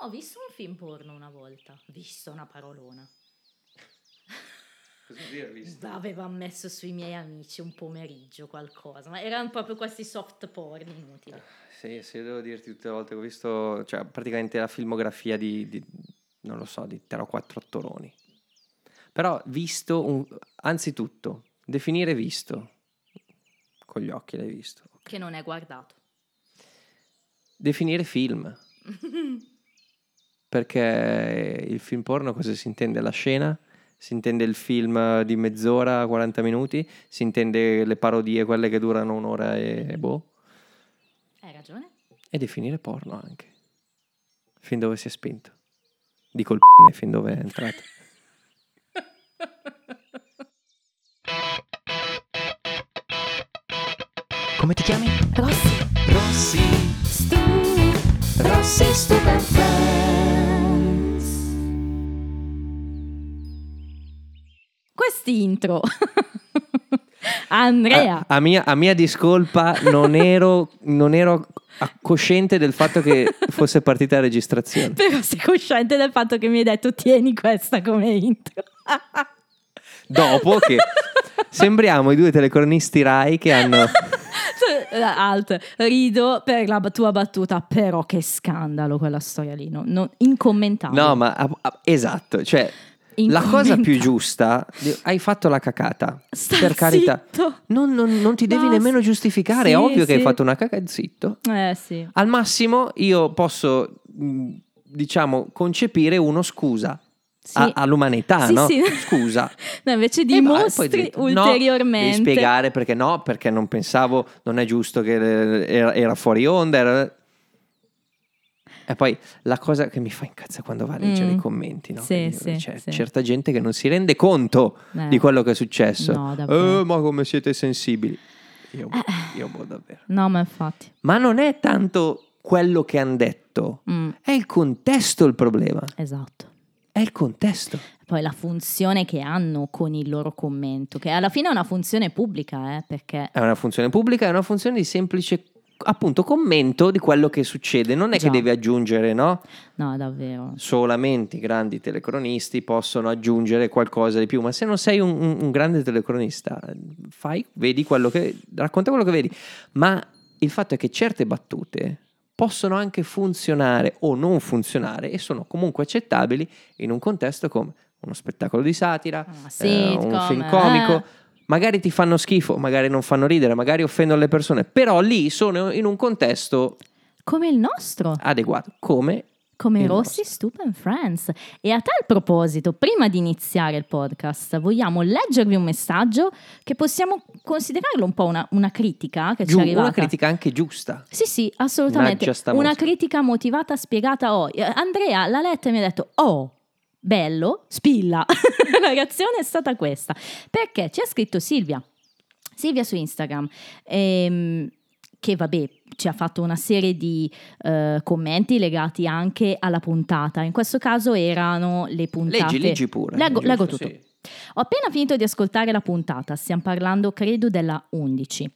ho visto un film porno una volta. Visto una parolona. Cosa vuol dire visto? Aveva messo sui miei amici un pomeriggio qualcosa, ma erano proprio questi soft porn inutili. Sì, sì, devo dirti tutte le volte che ho visto, cioè praticamente la filmografia di, di non lo so, di 3 o 4 attoroni. Però visto, un, anzitutto, definire visto, con gli occhi l'hai visto. Che non è guardato. Definire film. Perché il film porno cosa si intende? La scena? Si intende il film di mezz'ora, 40 minuti? Si intende le parodie, quelle che durano un'ora e boh? Hai ragione. E definire porno anche. Fin dove si è spinto. Dico il p***ne, fin dove è entrato. Come ti chiami? Rossi. Rossi. Stupid Friends. Questi intro. Andrea. A, a mia, a mia discolpa non ero, non ero cosciente del fatto che fosse partita la registrazione. Però sei cosciente del fatto che mi hai detto tieni questa come intro. Dopo che sembriamo i due telecronisti Rai che hanno... Alt, rido per la tua battuta, però che scandalo quella storia lì, no, no, incommentabile. No, ma a- a- esatto, cioè la cosa più giusta, hai fatto la cacata, Sta per carità. Non, non- non ti devi Basta. nemmeno giustificare, Sì, è ovvio che hai sì. fatto una cacata, zitto. Eh sì. Al massimo io posso, mh, diciamo, concepire uno scusa Sì. a- all'umanità, Sì, no? sì. Scusa. No, invece vai, dimostri zitto. No, ulteriormente. devi spiegare perché no, perché non pensavo, non è giusto che eh, era, era fuori onda. era- E poi la cosa che mi fa incazzare quando va a leggere Mm. i commenti, no? Sì, sì, c'è sì. certa gente che non si rende conto Eh. di quello che è successo. No. Eh, ma come siete sensibili? Io, io boh, davvero. No, ma infatti. Ma non è tanto quello che hanno detto, Mm, è il contesto il problema. esatto. È il contesto. Poi la funzione che hanno con il loro commento, che alla fine è una funzione pubblica, eh, perché È una funzione pubblica, è una funzione di semplice appunto commento di quello che succede. Non è Già. che devi aggiungere, no? no, davvero. Solamente i grandi telecronisti possono aggiungere qualcosa di più. Ma se non sei un, un- un grande telecronista, fai, vedi quello che. racconta quello che vedi. Ma il fatto è che certe battute possono anche funzionare o non funzionare e sono comunque accettabili in un contesto come uno spettacolo di satira, eh, un sitcom, film eh. comico. Magari ti fanno schifo, magari non fanno ridere, magari offendono le persone, però lì sono in un contesto Come il nostro, adeguato, come come Rossi. Stupid Friends. E a tal proposito, prima di iniziare il podcast, vogliamo leggervi un messaggio che possiamo considerarlo un po' una, una critica che ci giu- è arrivata. una critica anche giusta. Sì, sì, assolutamente. Una critica motivata, spiegata. Oh, eh, Andrea l'ha letta e mi ha detto: Oh, bello, spilla. La reazione è stata questa. Perché ci ha scritto Silvia. Silvia su Instagram. ehm, che vabbè, ci ha fatto una serie di eh, commenti legati anche alla puntata. In questo caso erano le puntate. Leggi, leggi pure. Leggo, giusto, leggo tutto. sì. Ho appena finito di ascoltare la puntata, stiamo parlando credo della 11.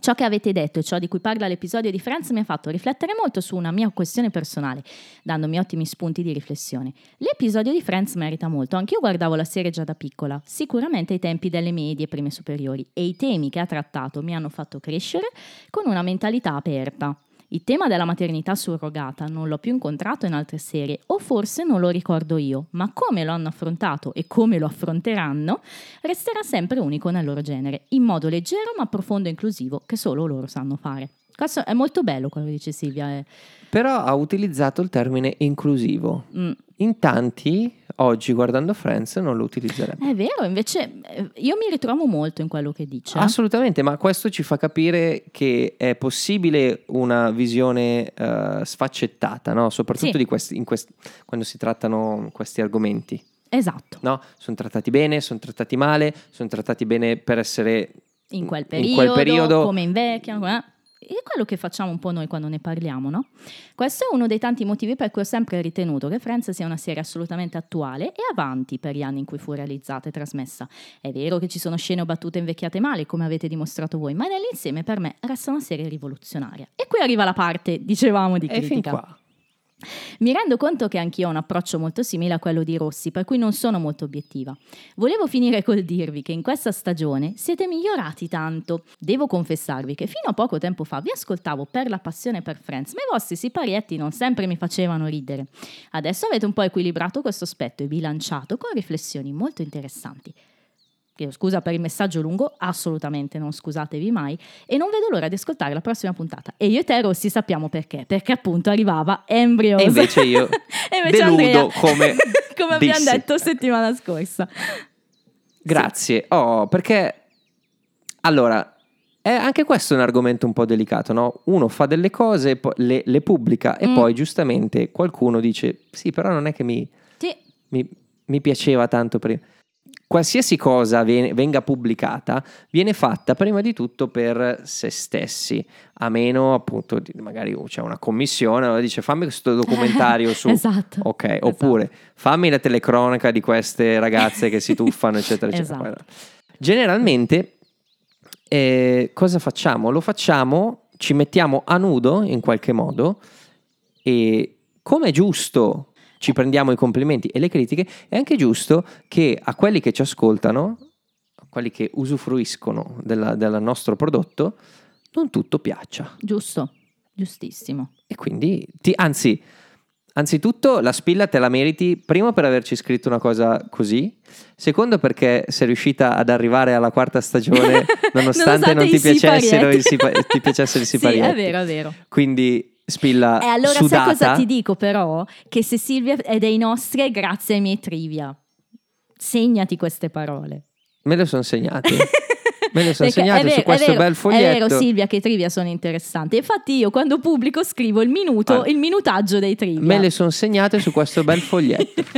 Ciò che avete detto e ciò di cui parla l'episodio di Friends mi ha fatto riflettere molto su una mia questione personale, dandomi ottimi spunti di riflessione. L'episodio di Friends merita molto, anch'io guardavo la serie già da piccola, sicuramente ai tempi delle medie prime superiori, e i temi che ha trattato mi hanno fatto crescere con una mentalità aperta. Il tema della maternità surrogata non l'ho più incontrato in altre serie, o forse non lo ricordo io, ma come lo hanno affrontato e come lo affronteranno, resterà sempre unico nel loro genere, in modo leggero ma profondo e inclusivo che solo loro sanno fare. Questo è molto bello quello che dice Silvia. eh. Però ha utilizzato il termine inclusivo. Mm, In tanti, oggi guardando Friends, non lo utilizzerebbero. è vero, invece eh, io mi ritrovo molto in quello che dice. Assolutamente, ma questo ci fa capire che è possibile una visione eh, sfaccettata, no? soprattutto Sì. di questi, in quest- quando si trattano questi argomenti. Esatto, No? Sono trattati bene, sono trattati male, sono trattati bene per essere in quel in periodo, quel periodo. come invecchiano. eh. È quello che facciamo un po' noi quando ne parliamo, no? Questo è uno dei tanti motivi per cui ho sempre ritenuto che Friends sia una serie assolutamente attuale e avanti per gli anni in cui fu realizzata e trasmessa. È vero che ci sono scene o battute invecchiate male, come avete dimostrato voi, ma nell'insieme per me resta una serie rivoluzionaria. E qui arriva la parte, dicevamo, di E fin critica. qua. Mi rendo conto che anch'io ho un approccio molto simile a quello di Rossi, per cui non sono molto obiettiva. Volevo finire col dirvi che in questa stagione siete migliorati tanto. Devo confessarvi che fino a poco tempo fa vi ascoltavo per la passione per Friends, ma i vostri siparietti non sempre mi facevano ridere. Adesso avete un po' equilibrato questo aspetto e bilanciato con riflessioni molto interessanti. Chiedo scusa per il messaggio lungo, assolutamente non scusatevi mai, e non vedo l'ora di ascoltare la prossima puntata. E io e te, Rossi, sappiamo perché, perché appunto arrivava Embryos. E invece io E invece deludo Andrea, come come abbiamo detto settimana scorsa. Grazie. Oh, perché allora è anche questo è un argomento un po' delicato, no? Uno fa delle cose, le, le pubblica e Mm. poi giustamente qualcuno dice: Sì, però non è che mi, Sì, mi, mi piaceva tanto prima. Qualsiasi cosa venga pubblicata viene fatta prima di tutto per se stessi, a meno appunto di, magari c'è una commissione allora dice fammi questo documentario su Esatto. Ok, Esatto. oppure fammi la telecronaca di queste ragazze che si tuffano, eccetera, eccetera. Esatto. Generalmente, eh, cosa facciamo? Lo facciamo, ci mettiamo a nudo in qualche modo e come è giusto ci prendiamo i complimenti e le critiche, è anche giusto che a quelli che ci ascoltano, a quelli che usufruiscono della- del nostro prodotto, non tutto piaccia. giusto, giustissimo. E quindi, ti- anzi, anzitutto la spilla te la meriti, primo per averci scritto una cosa così, secondo perché sei riuscita ad arrivare alla quarta stagione nonostante non ti piacessero sipa- ti piacessero i Sì, siparietti. è vero, è vero. Quindi spilla E allora sudata. sai cosa ti dico però? Che se Silvia è dei nostri è grazie ai miei trivia. Segnati queste parole. Me le sono segnate. Me le sono segnate vero, su questo vero, bel foglietto. È vero Silvia che i trivia sono interessanti. Infatti io quando pubblico scrivo il minuto, Ah. il minutaggio dei trivia. Me le sono segnate su questo bel foglietto.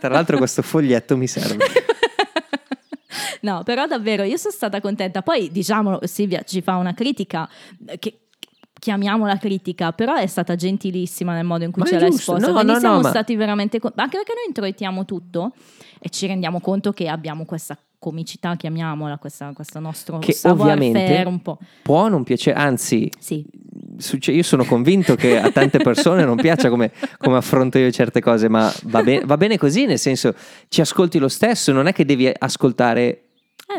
Tra l'altro questo foglietto mi serve. No, però davvero io sono stata contenta. Poi diciamo Silvia ci fa una critica eh, che chiamiamola critica, però è stata gentilissima nel modo in cui Ma ce l'ha esposta. no, Quindi no, siamo no, ma- stati veramente con- anche perché noi introitiamo tutto e ci rendiamo conto che abbiamo questa comicità, chiamiamola, questa, questo nostro Che ovviamente un po'. può non piacere, anzi, Sì, succe- io sono convinto che a tante persone non piaccia come, come affronto io certe cose, ma va, be- va bene così, nel senso ci ascolti lo stesso, non è che devi ascoltare.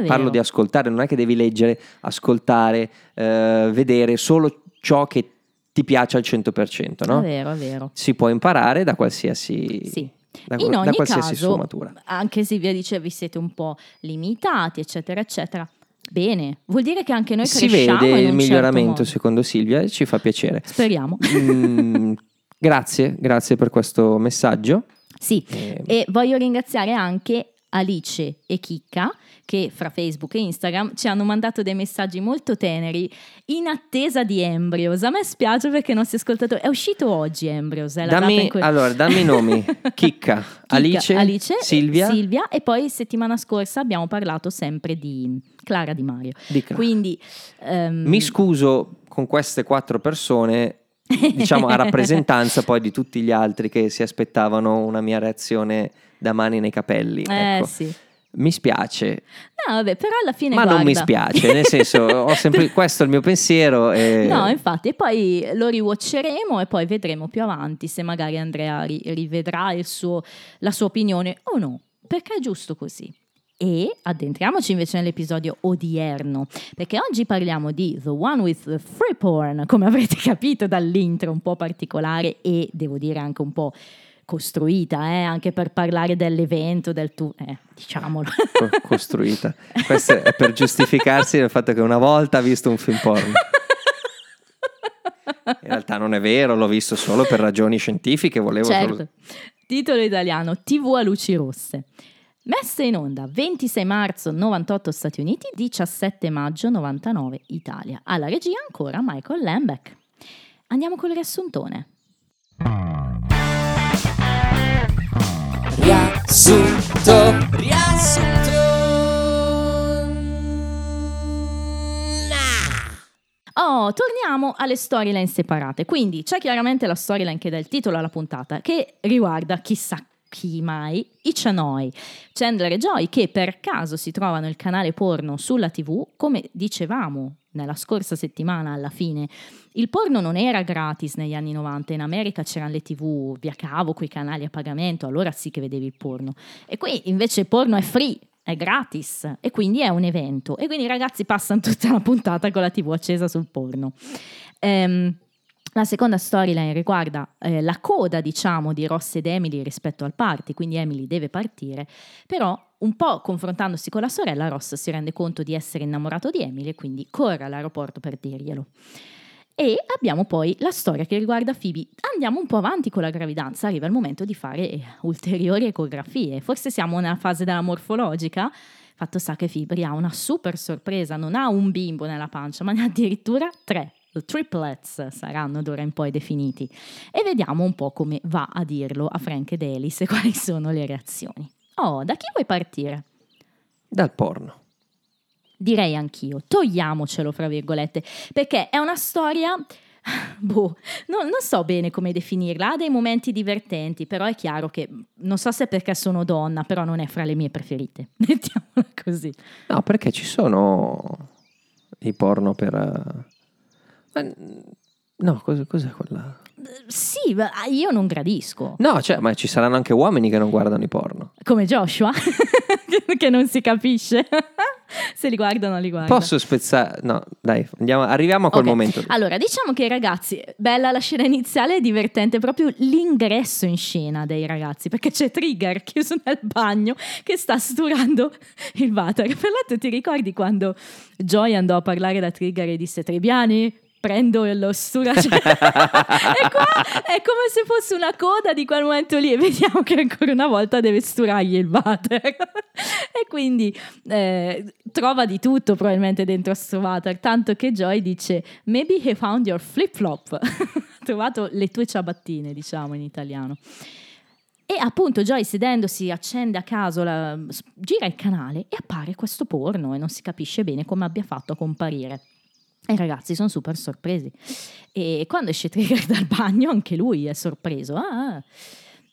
Parlo di ascoltare, non è che devi leggere, ascoltare, eh, vedere solo ciò che ti piace al 100%, È no? vero, è vero. Si può imparare da qualsiasi, Sì. da, In da ogni qualsiasi caso, sfumatura. anche Silvia dice vi siete un po' limitati, eccetera, eccetera. Bene, vuol dire che anche noi Si cresciamo vede in il un miglioramento certo secondo Silvia e ci fa piacere. Speriamo. Mm, grazie, grazie per questo messaggio. Sì, Eh, e voglio ringraziare anche Alice e Chicca che fra Facebook e Instagram ci hanno mandato dei messaggi molto teneri in attesa di Embryos. A me spiace perché i nostri ascoltatori... È uscito oggi Embryos, è la data dammi, cui... allora, dammi i nomi. Chicca, Chicca, Alice, Silvia, Silvia e poi settimana scorsa abbiamo parlato sempre di Clara Di Mario. Di Clara. Quindi ehm, Mi scuso con queste quattro persone, diciamo a rappresentanza poi di tutti gli altri che si aspettavano una mia reazione da mani nei capelli. eh ecco. sì. Mi spiace, No, vabbè, però alla fine ma non mi guarda. spiace, nel senso, ho sempre questo è il mio pensiero. E... No, infatti, e poi lo riwatcheremo e poi vedremo più avanti se magari Andrea ri- rivedrà il suo- la sua opinione o no, perché è giusto così. E addentriamoci invece nell'episodio odierno, perché oggi parliamo di The One with the Free Porn, come avrete capito dall'intro, un po' particolare e devo dire anche un po' costruita, eh, anche per parlare dell'evento, del tu, eh, diciamolo. co- costruita. Questo è per giustificarsi del fatto che una volta ha visto un film porno. In realtà non è vero, l'ho visto solo per ragioni scientifiche, volevo Certo. solo... Titolo italiano TV a luci rosse. Messa in onda 26 marzo 98 Stati Uniti, 17 maggio 99 Italia. Alla regia ancora Michael Lambeck. Andiamo col riassuntone. Riassunto, riassunto. Oh, torniamo alle storyline separate. Quindi c'è chiaramente la storyline che dà il titolo alla puntata, che riguarda chissà chi mai, i Cianoi, Chandler e Joy che per caso si trovano il canale porno sulla TV, come dicevamo nella scorsa settimana alla fine, il porno non era gratis negli anni 90, in America c'erano le tv via cavo, quei canali a pagamento, allora sì che vedevi il porno. E qui invece il porno è free, è gratis e quindi è un evento. E quindi i ragazzi passano tutta la puntata con la tv accesa sul porno. Ehm, la seconda storyline riguarda eh, la coda, diciamo, di Ross ed Emily rispetto al party, quindi Emily deve partire, però un po' confrontandosi con la sorella, Ross si rende conto di essere innamorato di Emily e quindi corre all'aeroporto per dirglielo. E abbiamo poi la storia che riguarda Phoebe. Andiamo un po' avanti con la gravidanza, arriva il momento di fare ulteriori ecografie. Forse siamo nella fase della morfologica. Fatto sta che Phoebe ha una super sorpresa, non ha un bimbo nella pancia, ma ne ha addirittura tre. Triplets saranno d'ora in poi definiti. E vediamo un po' come va a dirlo a Frank ed Alice e quali sono le reazioni. Oh, da chi vuoi partire? Dal porno. Direi anch'io, togliamocelo fra virgolette, perché è una storia, boh, no, non so bene come definirla, ha dei momenti divertenti, però è chiaro che, non so se perché sono donna, però non è fra le mie preferite, mettiamola così. No, perché ci sono i porno per... eh, No, cos- cos'è quella? Sì, ma io non gradisco, No, cioè, ma ci saranno anche uomini che non guardano i porno. come Joshua, che non si capisce, se li guardano li guardano. Posso spezzare? No, dai, andiamo, arriviamo a quel Ok, momento. Allora, diciamo che ragazzi, bella la scena iniziale, è divertente proprio l'ingresso in scena dei ragazzi, perché c'è Trigger chiuso nel bagno che sta sturando il water. Per l'altro ti ricordi quando Joy andò a parlare da Trigger e disse Trebiani? Prendo lo stura. Cioè, e qua è come se fosse una coda di quel momento lì e vediamo che ancora una volta deve sturargli il water. e quindi eh, trova di tutto probabilmente dentro sto water, tanto che Joy dice maybe he found your flip flop. ha trovato le tue ciabattine, diciamo in italiano. E appunto Joy sedendosi accende a caso, la- gira il canale e appare questo porno e non si capisce bene come abbia fatto a comparire. E i ragazzi sono super sorpresi. E quando esce Trigger dal bagno, anche lui è sorpreso. Ah,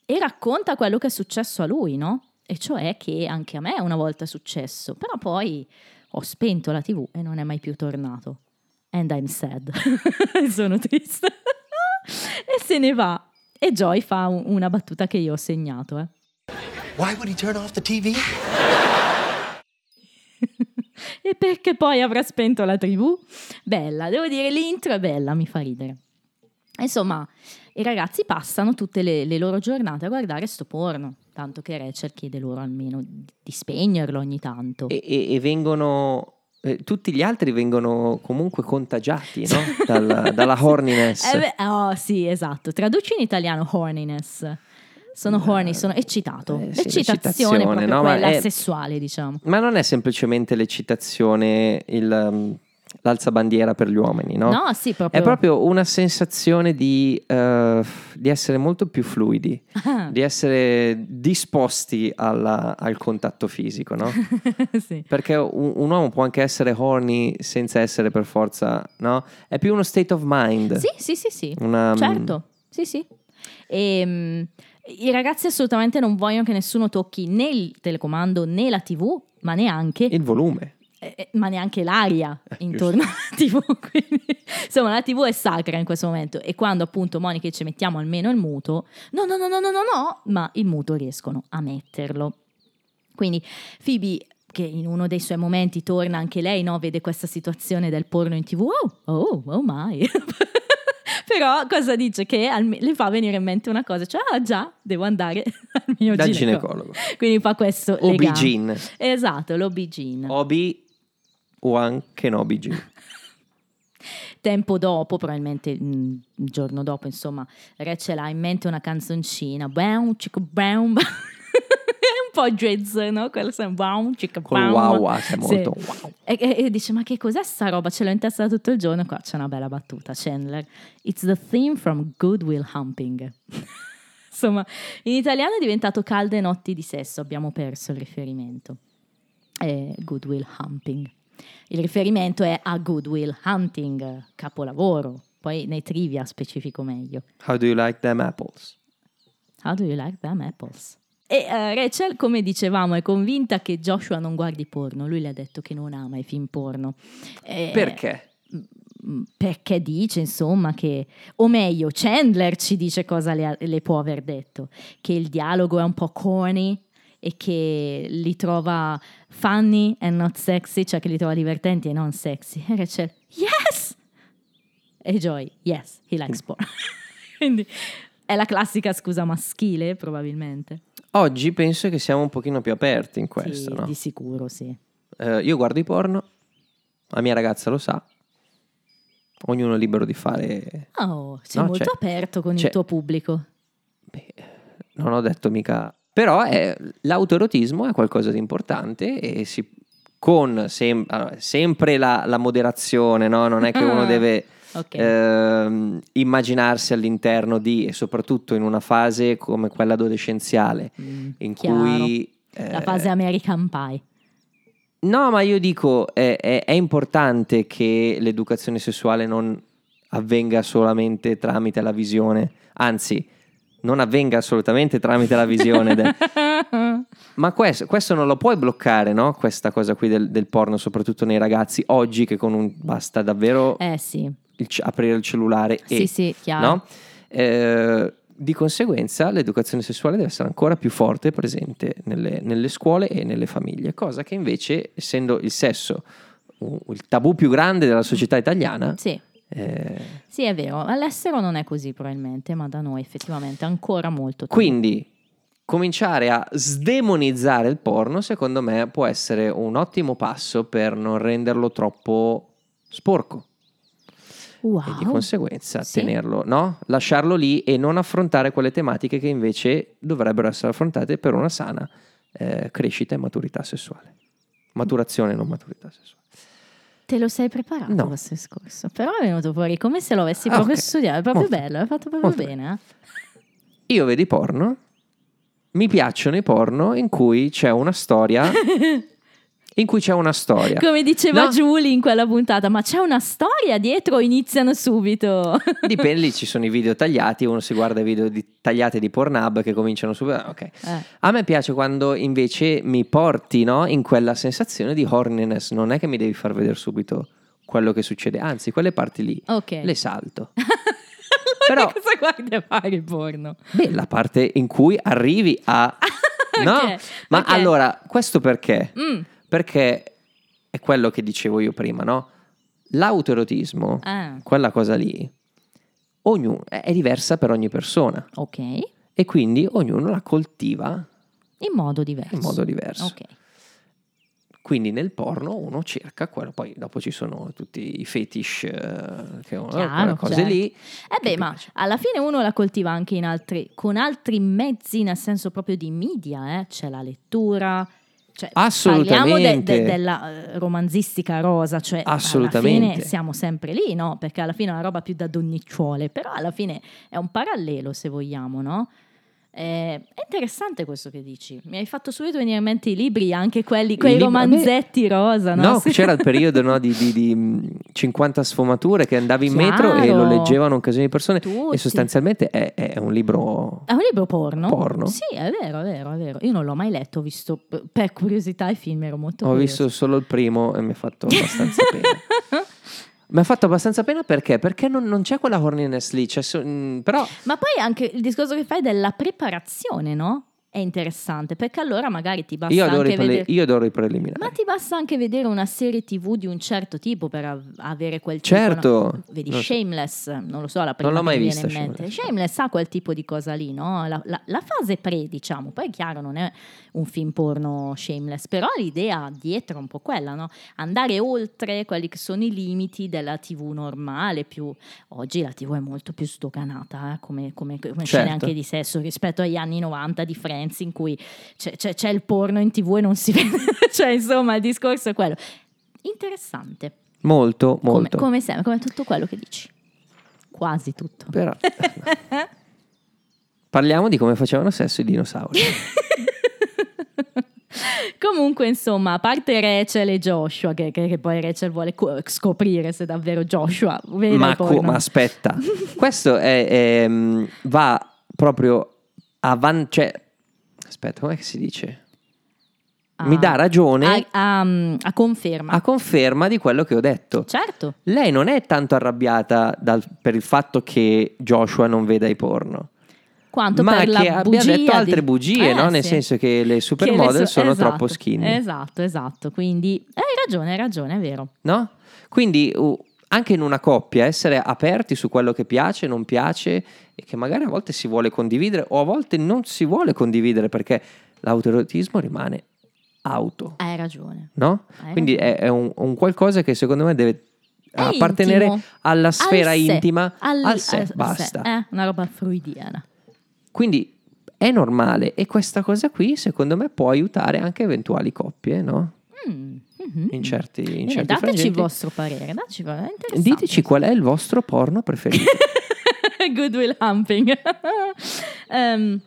e racconta quello che è successo a lui, no? E cioè che anche a me una volta è successo, però poi ho spento la TV e non è mai più tornato. And I'm sad. Sono triste. e se ne va. E Joy fa un- una battuta che io ho segnato, eh. Why would he turn off the TV? E perché poi avrà spento la tribù? Bella, devo dire, l'intro è bella, mi fa ridere. Insomma, i ragazzi passano tutte le, le loro giornate a guardare sto porno, tanto che Rachel chiede loro almeno di spegnerlo ogni tanto. E, e- e vengono... eh, tutti gli altri vengono comunque contagiati, no? Dalla, dalla horniness. Eh beh, oh sì, esatto. Traduci in italiano horniness. Sono horny, sono eccitato. eh, sì, l'eccitazione, proprio no? Quella è- sessuale, diciamo. Ma non è semplicemente l'eccitazione, il, um, l'alzabandiera per gli uomini, no? No, sì, proprio. È proprio una sensazione di, eh, di essere molto più fluidi, Ah, di essere disposti alla- al contatto fisico, no? sì. Perché un, un uomo può anche essere horny senza essere per forza, no? È più uno state of mind. Sì, sì, sì, sì. Una, mm, Certo, sì, sì. E, mm, I ragazzi assolutamente non vogliono che nessuno tocchi né il telecomando né la TV, ma neanche, Il volume. eh, eh, ma neanche l'aria Eh, intorno alla TV. Quindi, insomma, la TV è sacra in questo momento. E quando appunto Monica dice mettiamo almeno il muto, no, no, no, no, no, no, no, ma il muto riescono a metterlo. Quindi Phoebe che in uno dei suoi momenti torna anche lei, no? vede questa situazione del porno in tv, oh, oh, oh my. Però cosa dice? Che alme- le fa venire in mente una cosa, cioè ah già, devo andare al mio Dal ginecologo. ginecologo. Quindi fa questo legame. Obigin. Esatto, l'obigin. Obi Wan Kenobi Gin. Tempo dopo, probabilmente mm, il giorno dopo, insomma, Rachel ha in mente una canzoncina, bow. È un po' jazz, no? Quello sembra wow, chicka, Col bow, wow, bow. wow, che è Sì. wow. E, e- e dice: Ma che cos'è sta roba? Ce l'ho in testa tutto il giorno. Qua c'è una bella battuta. Chandler, it's the theme from Good Will Humping. Insomma, in italiano è diventato Calde notti di sesso. Abbiamo perso il riferimento. È Good Will Humping. Il riferimento è a Good Will Hunting, capolavoro. Poi nei trivia specifico meglio. How do you like them apples? How do you like them apples? E eh, Rachel, come dicevamo, è convinta che Joshua non guardi porno. Lui le ha detto che non ama i film porno. Eh, Perché? mm, Perché dice, insomma, che, o meglio, Chandler ci dice cosa le, ha- le può aver detto, che il dialogo è un po' corny e che li trova funny and not sexy, cioè che li trova divertenti e non sexy. E Rachel, yes! E Joy, yes, he likes porn. Quindi è la classica scusa maschile, probabilmente. Oggi penso che siamo un pochino più aperti in questo, Sì, no? Di sicuro, sì. Eh, io guardo i porno, la mia ragazza lo sa, ognuno è libero di fare... Oh, sei No, molto c'è- aperto con c'è- il tuo pubblico. Beh, non ho detto mica... Però è- l'autoerotismo è qualcosa di importante e si, con sem- allora, sempre la, la moderazione, no? Non è che uno deve Ok. ehm, immaginarsi all'interno di, e soprattutto in una fase come quella adolescenziale, Mm, in chiaro. cui... La eh, fase American Pie. No, ma io dico, è, è- è importante che l'educazione sessuale non avvenga solamente tramite la visione, anzi, non avvenga assolutamente tramite la visione. del- Ma questo, questo non lo puoi bloccare, no? Questa cosa qui del, del porno, soprattutto nei ragazzi, oggi che con un... basta davvero eh sì, il c- aprire il cellulare e... sì, sì, chiaro. no? Eh, di conseguenza l'educazione sessuale deve essere ancora più forte e presente nelle, nelle scuole e nelle famiglie, cosa che invece, essendo il sesso il tabù più grande della società italiana, Sì, eh, sì, è vero. All'estero non è così probabilmente, ma da noi effettivamente ancora molto. tabù. quindi cominciare a sdemonizzare il porno, secondo me, può essere un ottimo passo per non renderlo troppo sporco. Wow. e di conseguenza Sì. tenerlo, no? Lasciarlo lì e non affrontare quelle tematiche che invece dovrebbero essere affrontate per una sana eh, crescita e maturità sessuale. Maturazione, non maturità sessuale. Te lo sei preparato No. questo discorso, però è venuto fuori come se lo avessi Ah, proprio ok. studiato, è proprio Molto bello, hai fatto proprio Molto bene. eh. Io vedo i porno, mi piacciono i porno in cui c'è una storia, in cui c'è una storia. Come diceva No. Julie in quella puntata, ma c'è una storia dietro o iniziano subito? Dipende, lì ci sono i video tagliati, uno si guarda i video di- tagliati di Pornhub che cominciano subito. ah, Ok. Eh, A me piace quando invece mi porti no, in quella sensazione di horniness, non è che mi devi far vedere subito quello che succede, anzi quelle parti lì ok. le salto. Però cosa guardi a fare il porno? Beh, la parte in cui arrivi a... no? Ok, Ma ok. allora, questo perché? Mm, Perché è quello che dicevo io prima, no? L'autoerotismo, ah, quella cosa lì, ognuno, è diversa per ogni persona ok, in e quindi ognuno la coltiva modo diverso. in modo diverso. Ok. Quindi nel porno uno cerca quello, poi dopo ci sono tutti i fetish, eh, che uno, Chiaro, cose certo. lì. Eh beh, ma piace. alla fine uno la coltiva anche in altri, con altri mezzi, nel senso proprio di media, eh? c'è la lettura, cioè, Assolutamente. parliamo de- de- della eh, romanzistica rosa, cioè alla Assolutamente. fine siamo sempre lì, no? Perché alla fine è una roba più da donnicciuole, però alla fine è un parallelo se vogliamo, no? Eh, è interessante questo che dici. Mi hai fatto subito venire in mente i libri, anche quelli, quei libri- romanzetti rosa, no? No, Sì. c'era il periodo no, di, di- di, mh, 50 sfumature che andavi in metro e Chiaro. lo leggevano un casino di persone Tutti. e sostanzialmente è, è un libro... È un libro porno? Porno? Sì, è vero, è vero, è vero. Io non l'ho mai letto, ho visto per curiosità i film, ero molto Ho curiosa. visto solo il primo e mi ha fatto abbastanza pena. Mi ha fatto abbastanza pena perché? Perché non, non c'è quella horniness lì, c'è so- mh, però Ma poi anche il discorso che fai della preparazione, no? È interessante, perché allora magari ti basta io adoro, anche vedere... io adoro i preliminari. Ma ti basta anche vedere una serie tv di un certo tipo per av- avere quel tipo Certo. no? Vedi Non. Shameless, non lo so, la prima l'ho che mai vista. Shameless. Shameless ha quel tipo di cosa lì, no? La, la- la fase pre, diciamo, poi è chiaro, non è un film porno Shameless, però l'idea dietro è un po' quella, no? Andare oltre quelli che sono i limiti della tv normale, più... Oggi la tv è molto più stoganata, eh, come, come, come scene Certo. anche di sesso rispetto agli anni 90 di Friends in cui c'è, c'è- c'è il porno in tv e non si vede, cioè insomma il discorso è quello. Interessante, Molto, come, molto. come sempre, come tutto quello che dici. Quasi tutto. Però parliamo di come facevano sesso i dinosauri. Comunque, insomma, a parte Rachel e Joshua, che, che- che poi Rachel vuole co- scoprire se davvero Joshua vede ma, co- ma aspetta, questo è, è, mh, va proprio avanti, cioè, aspetta, com'è che si dice? a- Mi dà ragione a, a- a conferma. a conferma di quello che ho detto. certo. Lei non è tanto arrabbiata dal- per il fatto che Joshua non veda i porno, Quanto ma per la che abbia bugia detto altre bugie, Eh, no? Nel sì. senso che le Che supermodel le so- sono esatto, troppo skinny, Esatto, esatto. Quindi hai ragione, hai ragione, è vero. no? Quindi uh, anche in una coppia essere aperti su quello che piace, non piace e che magari a volte si vuole condividere o a volte non si vuole condividere perché l'autoerotismo rimane auto, Hai ragione. no? Hai Quindi è, è un, un qualcosa che secondo me deve È appartenere intimo. alla sfera Al sé, intima, al- al sé, al- basta. Eh, una roba freudiana. Quindi è normale e questa cosa qui secondo me può aiutare anche eventuali coppie, no? Mm, mhm. In certi, in Bene, certi dateci il frangenti. vostro parere, dateci. Diteci qual è il vostro porno preferito. Goodwill Humping. Ehm,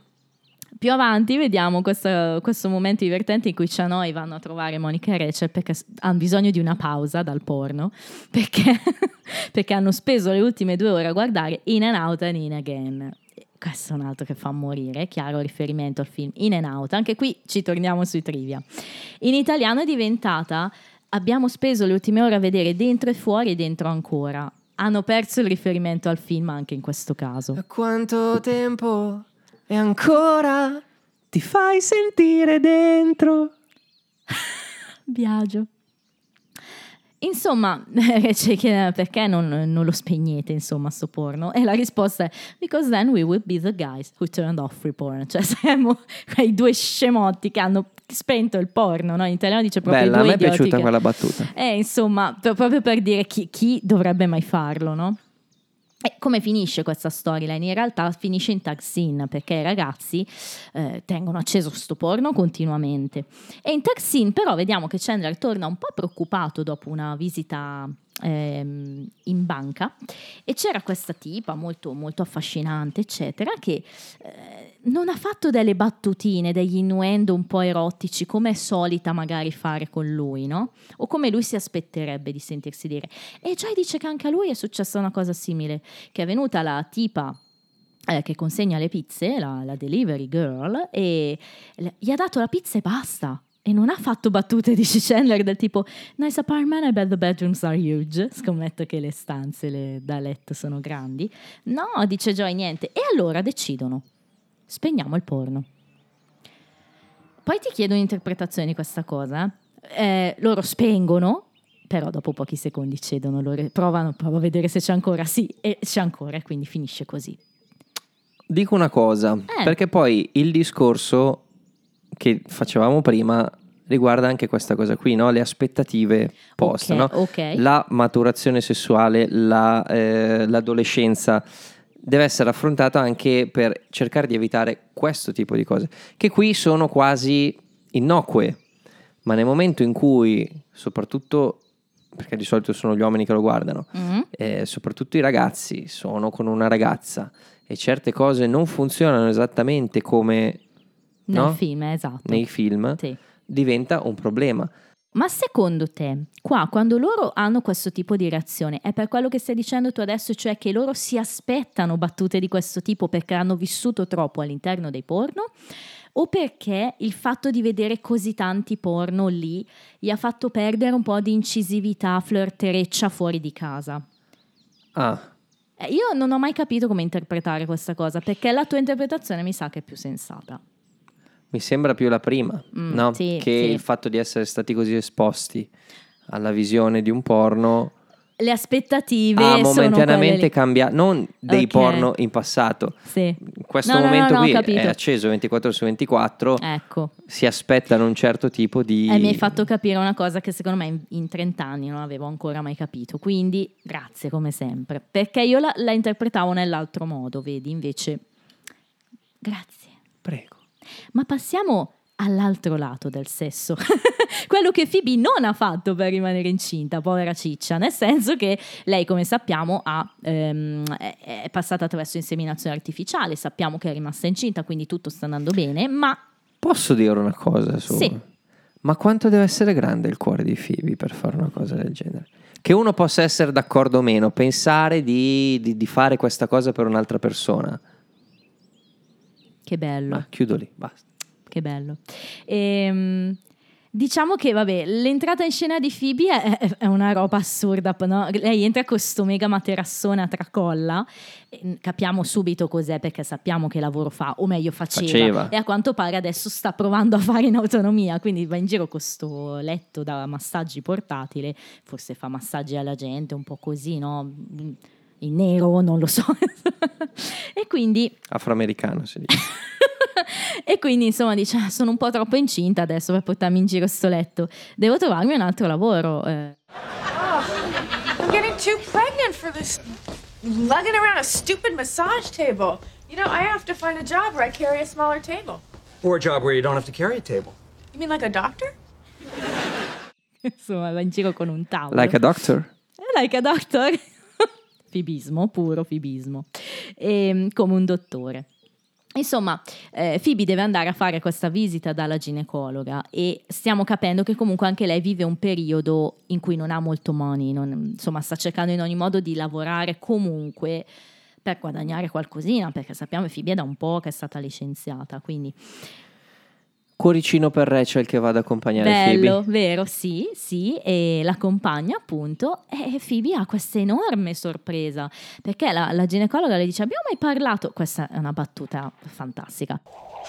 più avanti vediamo questo, questo momento divertente in cui Cianoi vanno a trovare Monica e Rachel perché hanno bisogno di una pausa dal porno perché, perché hanno speso le ultime due ore a guardare In and Out and In Again. Questo è un altro che fa morire, chiaro riferimento al film In and Out. Anche qui ci torniamo sui trivia. In italiano è diventata Abbiamo speso le ultime ore a vedere dentro e fuori e dentro ancora. Hanno perso il riferimento al film anche in questo caso. quanto tempo e ancora ti fai sentire dentro? Biagio. Insomma, ci chiede perché non, non lo spegnete, insomma, sto porno. E la risposta è because then we would be the guys who turned off free porn. Cioè, saremmo quei due scemotti che hanno spento il porno, no? In italiano dice proprio Bella, a i me due è piaciuta che- quella battuta. Eh, insomma, proprio per dire chi, chi dovrebbe mai farlo, no? E come finisce questa storyline? In realtà finisce in tag scene perché i ragazzi eh, tengono acceso sto porno continuamente. E in tag scene però vediamo che Chandler torna un po' preoccupato dopo una visita ehm, in banca e c'era questa tipa molto, molto affascinante, eccetera, che eh, non ha fatto delle battutine, degli innuendo un po' erotici come è solita magari fare con lui, no? O come lui si aspetterebbe di sentirsi dire. E Joy dice che anche a lui è successa una cosa simile, che è venuta la tipa eh, che consegna le pizze, la, la delivery girl, e gli ha dato la pizza e basta. E non ha fatto battute, dice Chandler, del tipo Nice apartment, I bet the bedrooms are huge. Scommetto che le stanze le- da letto sono grandi. No, dice Joy, niente. E allora decidono. Spegniamo il porno. Poi ti chiedo un'interpretazione di questa cosa. Eh, loro spengono, però dopo pochi secondi cedono, loro provano, provano a vedere se c'è ancora. Sì, e c'è ancora, e quindi finisce così. Dico una cosa, Eh. perché poi il discorso che facevamo prima riguarda anche questa cosa qui, no? le aspettative poste, Ok, no? ok. la maturazione sessuale, la, eh, l'adolescenza deve essere affrontata anche per cercare di evitare questo tipo di cose, che qui sono quasi innocue, ma nel momento in cui, soprattutto perché di solito sono gli uomini che lo guardano, Mhm. eh, soprattutto i ragazzi sono con una ragazza e certe cose non funzionano esattamente come Nel no? film, esatto. nei film, Sì. diventa un problema. Ma secondo te, qua quando loro hanno questo tipo di reazione, è per quello che stai dicendo tu adesso, cioè che loro si aspettano battute di questo tipo perché hanno vissuto troppo all'interno dei porno? O perché il fatto di vedere così tanti porno lì gli ha fatto perdere un po' di incisività, flirtereccia fuori di casa? Ah, Eh, io non ho mai capito come interpretare questa cosa, perché la tua interpretazione mi sa che è più sensata. Mi sembra più la prima, Mm, no? sì, che sì. il fatto di essere stati così esposti alla visione di un porno Le aspettative ha momentaneamente cambiato, non dei Ok. porno in passato. Sì. In questo No, momento no, qui è acceso 24 su 24, Ecco. si aspettano un certo tipo di... E mi hai fatto capire una cosa che secondo me in, in 30 anni non avevo ancora mai capito. Quindi grazie come sempre. Perché io la, la interpretavo nell'altro modo, vedi? Invece, grazie. Prego. Ma passiamo all'altro lato del sesso. Quello che Phoebe non ha fatto per rimanere incinta, povera ciccia. Nel senso che lei, come sappiamo, ha, ehm, è, passata attraverso inseminazione artificiale. Sappiamo che è rimasta incinta, quindi tutto sta andando bene. Ma Posso dire una cosa su... Sì. Ma quanto deve essere grande il cuore di Phoebe per fare una cosa del genere? Che uno possa essere d'accordo o meno, pensare di, di- di fare questa cosa per un'altra persona. Che bello. Ma chiudo lì, basta. che bello. Ehm, diciamo che, vabbè, l'entrata in scena di Phoebe è, è- una roba assurda. no? Lei entra con questo mega materassone a tracolla. Capiamo subito cos'è perché sappiamo che lavoro fa, o meglio faceva, Faceva. E a quanto pare adesso sta provando a fare in autonomia. Quindi va in giro con questo letto da massaggi portatile. Forse fa massaggi alla gente, un po' così, no? In nero, non lo so. e quindi Afroamericano si dice. e quindi insomma dice "Ah, sono un po' troppo incinta adesso per portarmi in giro sto letto devo trovarmi un altro lavoro eh. I'm getting too pregnant for this lugging around a stupid massage table. You know, I have to find a job where I carry a smaller table. Or a job where you don't have to carry a table. You mean like a doctor? insomma va in giro con un tavolo Like a doctor. Eh, like a doctor fibismo puro fibismo Ehm, come un dottore. Insomma, eh, Phoebe deve andare a fare questa visita dalla ginecologa e stiamo capendo che comunque anche lei vive un periodo in cui non ha molto money, non- insomma sta cercando in ogni modo di lavorare comunque per guadagnare qualcosina, perché sappiamo che Phoebe è da un po' che è stata licenziata, quindi Cuoricino per Rachel che va ad accompagnare bello, Phoebe. vero, sì, sì, e la compagna appunto e Phoebe ha questa enorme sorpresa perché la, la ginecologa le dice abbiamo mai parlato, questa è una battuta fantastica,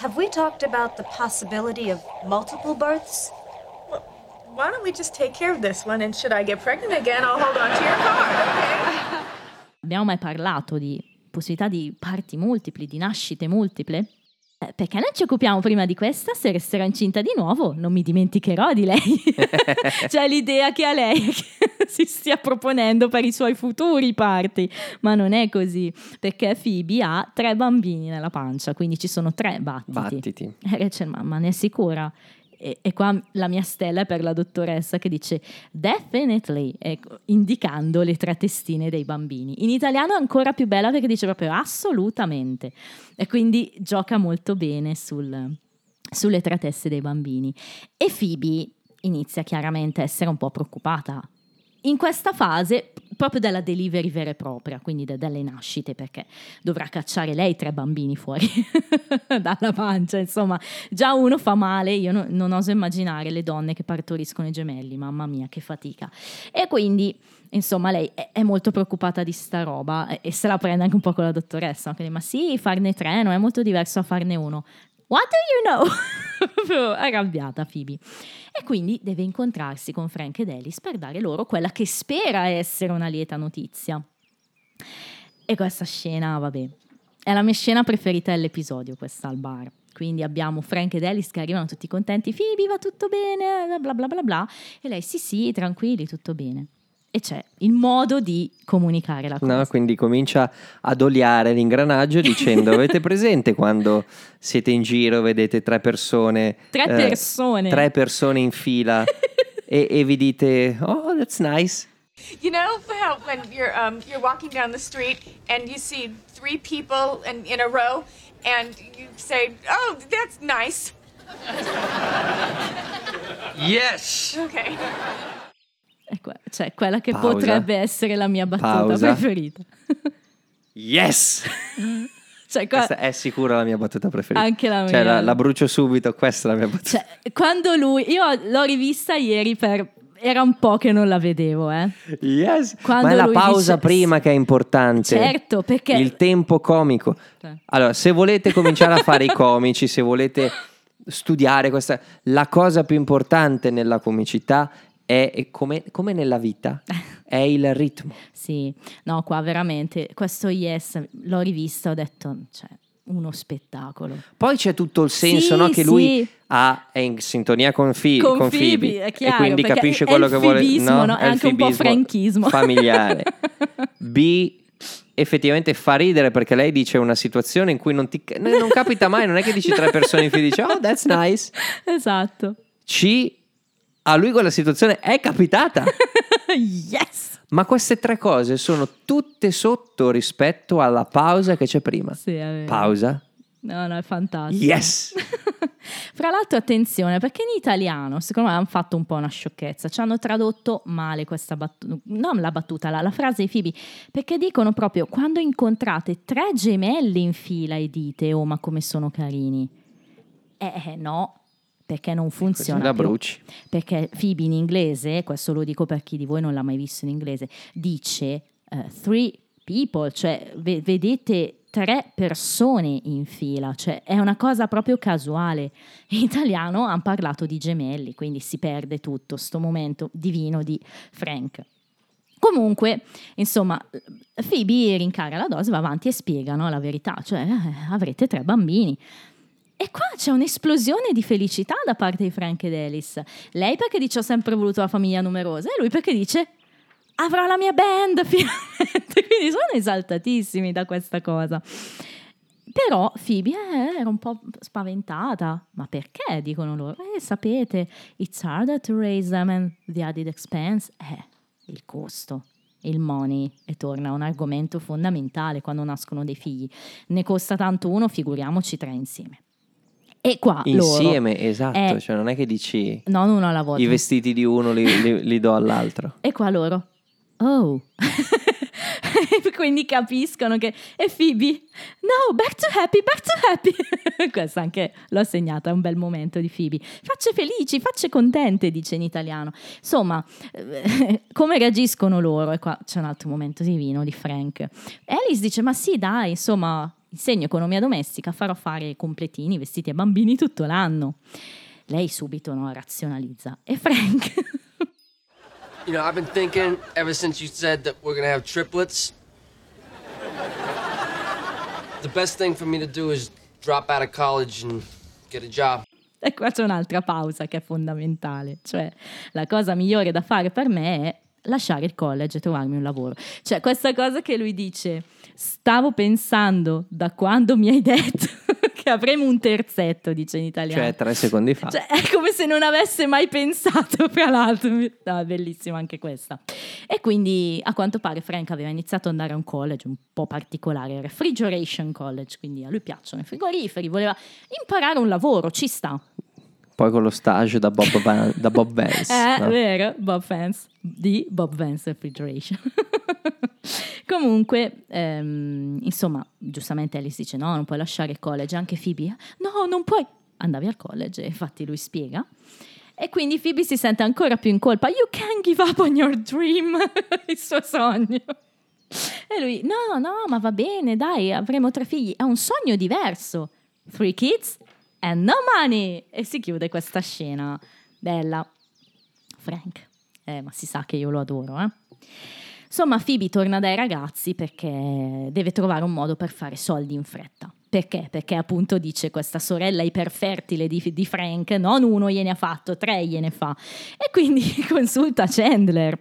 Have we talked about the possibility of multiple births? Why don't we just take care of this one? And should I get pregnant again, I'll hold on to your card, okay? abbiamo mai parlato di possibilità di parti multipli, di nascite multiple? Eh, Perché noi ci occupiamo prima di questa, se resterà incinta di nuovo non mi dimenticherò di lei. cioè l'idea che ha lei si stia proponendo per i suoi futuri parti, ma non è così, perché Phoebe ha tre bambini nella pancia, quindi ci sono tre battiti. Battiti. Eh, Rachel, ma, ma ne è sicura? E, e qua la mia stella è per la dottoressa che dice definitely, indicando le tre testine dei bambini. In italiano è ancora più bella perché dice proprio assolutamente. E quindi gioca molto bene sul- sulle tre teste dei bambini. E Phoebe inizia chiaramente a essere un po' preoccupata. In questa fase proprio della delivery vera e propria, quindi de- delle nascite, perché dovrà cacciare lei tre bambini fuori dalla pancia, insomma, già uno fa male, io no- non oso immaginare le donne che partoriscono i gemelli, mamma mia, che fatica. E quindi, insomma, lei è, molto preoccupata di sta roba e, se la prende anche un po' con la dottoressa, quindi, ma sì, farne tre non è molto diverso a farne uno. What do you know? Arrabbiata Phoebe. E quindi deve incontrarsi con Frank ed Alice per dare loro quella che spera essere una lieta notizia. E questa scena, vabbè, è la mia scena preferita dell'episodio, questa al bar. Quindi abbiamo Frank ed Alice che arrivano tutti contenti, Phoebe va tutto bene, bla bla bla bla, e lei sì sì, tranquilli, tutto bene. E c'è il modo di comunicare la cosa. No, quindi comincia ad oliare l'ingranaggio dicendo avete presente quando siete in giro, vedete tre persone, Tre eh, persone. tre persone in fila e, e vi dite oh that's nice. You know how when you're um, you're walking down the street and you see three people in, in a row and you say, "Oh, that's nice." Yes! Okay. Ecco, cioè quella che Pausa. potrebbe essere la mia battuta Pausa. preferita. Yes! Cioè, qua- Questa è sicura la mia battuta preferita. Anche la Cioè, mia. la, la brucio subito, questa è la mia battuta. cioè, quando lui, io l'ho rivista ieri per, era un po' che non la vedevo, eh. Yes! Quando Ma è la pausa dice- prima che è importante. Certo, perché- Il tempo comico. Cioè. Allora, se volete cominciare a fare i comici, se volete studiare questa... La cosa più importante nella comicità è, è come, come nella vita, è il ritmo. Sì, no, qua veramente, questo Yes, l'ho rivista, ho detto, cioè, uno spettacolo. Poi c'è tutto il senso Sì, no, che lui sì. ha, è in sintonia con, Fi- Con con Phoebe, Phoebe, è chiaro, e quindi capisce è quello che vuole. fibismo, no? È il anche un po' franchismo. familiare. B effettivamente fa ridere perché lei dice una situazione in cui non ti non non capita mai, non è che dici tre persone in fila e dici "Oh, that's nice". Esatto. C a lui quella situazione è capitata. yes! Ma queste tre cose sono tutte sotto rispetto alla pausa che c'è prima. Sì, è vero. Pausa. No, no, è fantastico. Yes. Fra l'altro, attenzione, perché in italiano, secondo me, hanno fatto un po' una sciocchezza. Ci hanno tradotto male questa battuta, non la battuta, la, la frase di Phoebe, perché dicono proprio quando incontrate tre gemelli in fila e dite, oh, ma come sono carini. Eh, eh, no, perché non Così funziona la più. bruci. Perché Phoebe in inglese, questo lo dico per chi di voi non l'ha mai visto in inglese, dice eh, three people, cioè ve- vedete tre persone in fila, cioè è una cosa proprio casuale. In italiano hanno parlato di gemelli, quindi si perde tutto, sto momento divino di Frank. Comunque, insomma, Phoebe rincara la dose, va avanti e spiegano la verità, cioè eh, avrete tre bambini. E qua c'è un'esplosione di felicità da parte di Frank ed Alice. Lei perché dice ho sempre voluto la famiglia numerosa e lui perché dice avrò la mia band finalmente. Quindi sono esaltatissimi da questa cosa. Però Phoebe eh, era un po' spaventata. Ma perché? Dicono loro. Eh, sapete, it's harder to raise them and the added expense. Eh, il costo, il money. E torna un argomento fondamentale quando nascono dei figli. Ne costa tanto uno, figuriamoci tre insieme. E qua Insieme, loro, esatto. Eh, Cioè non è che dici non uno alla volta. i vestiti di uno li, li- li do all'altro. E qua loro, oh. Quindi capiscono che è Phoebe. No, back to happy, back to happy. Questa anche l'ho segnata, è un bel momento di Phoebe. Facce felici, facce contente, dice in italiano. Insomma, come reagiscono loro? E qua c'è un altro momento divino di Frank. Alice dice, ma sì, dai, insomma, insegno economia domestica, farò fare completini, vestiti a bambini tutto l'anno. Lei subito no, razionalizza. E Frank... You know, I've been thinking ever since you said that we're gonna have triplets. The best thing for me to do is drop out of college and get a job. E qua c'è un'altra pausa che è fondamentale, cioè la cosa migliore da fare per me è lasciare il college e trovarmi un lavoro. Cioè questa cosa che lui dice, stavo pensando da quando mi hai detto che avremo un terzetto, dice in italiano. Cioè tre secondi fa. Cioè, è come se non avesse mai pensato, fra l'altro. No, bellissima anche questa. E quindi, a quanto pare, Frank aveva iniziato ad andare a un college un po' particolare, Refrigeration College, quindi a lui piacciono i frigoriferi, voleva imparare un lavoro, ci sta. Poi con lo stage da Bob, Van- da Bob Vance. Eh, no? vero, Bob Vance, di Bob Vance Refrigeration. Comunque, ehm, insomma, giustamente Alice dice no, non puoi lasciare il college, anche Phoebe, no, non puoi. Andavi al college, infatti lui spiega. E quindi Phoebe si sente ancora più in colpa. You can't give up on your dream, il suo sogno. E lui, no, no, ma va bene, dai, avremo tre figli. È un sogno diverso. Three kids and no money. E si chiude questa scena bella. Frank, eh, ma si sa che io lo adoro, eh. Insomma, Phoebe torna dai ragazzi perché deve trovare un modo per fare soldi in fretta. Perché? Perché appunto dice questa sorella iperfertile di, di Frank, non uno gliene ha fatto, tre gliene fa. E quindi consulta Chandler.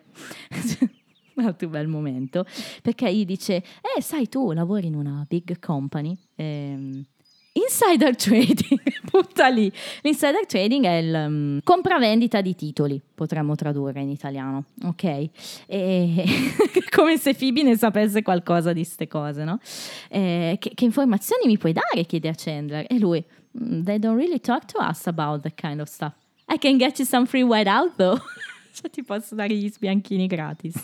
Un altro bel momento, perché gli dice, eh sai tu lavori in una big company, ehm, Insider trading, butta lì. L'insider trading è il um, compravendita di titoli, potremmo tradurre in italiano, ok? E, come se Phoebe ne sapesse qualcosa di queste cose, no? Eh, che, che informazioni mi puoi dare? chiede a Chandler. E lui, "Mm, they don't really talk to us about that kind of stuff. I can get you some free white out though. Cioè, ti posso dare gli sbianchini gratis.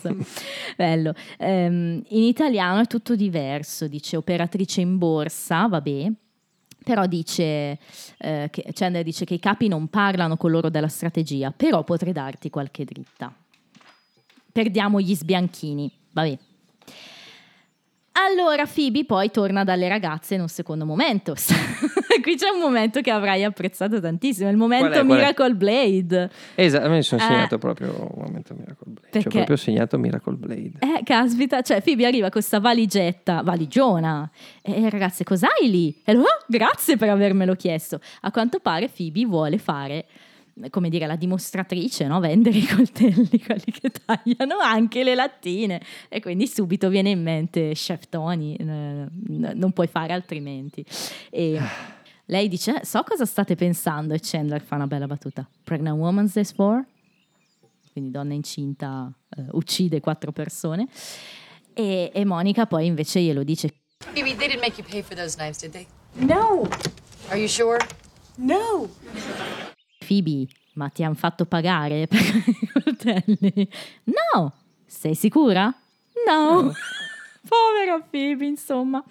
Bello. Ehm, in italiano è tutto diverso, dice operatrice in borsa, vabbè. Però dice, eh, che, Chandler dice che i capi non parlano con loro della strategia, però potrei darti qualche dritta. Perdiamo gli sbianchini, vabbè. Allora Phoebe poi torna dalle ragazze in un secondo momento. Qui c'è un momento che avrai apprezzato tantissimo, il momento Qual è, qual è? Miracle Blade. Esatto, mi sono Eh. segnato proprio un momento Miracle Blade. Cioè, Perché? proprio segnato Miracle Blade. Eh, caspita, cioè Phoebe arriva questa valigetta, valigiona. E ragazze, cos'hai lì? E lui, "Oh, grazie per avermelo chiesto. A quanto pare Phoebe vuole fare, come dire, la dimostratrice, no? Vendere i coltelli, quelli che tagliano anche le lattine. E quindi subito viene in mente Chef Tony, eh, non puoi fare altrimenti. E lei dice, "Eh, so cosa state pensando, e Chandler fa una bella battuta. Pregnant woman's this for? quindi donna incinta eh, uccide quattro persone. E, e Monica poi invece glielo dice: Phoebe, they didn't make you pay for those knives, did they? No, Are you sure? no. Phoebe, ma ti hanno fatto pagare per i coltelli? No! Sei sicura? No! Povera Phoebe, insomma.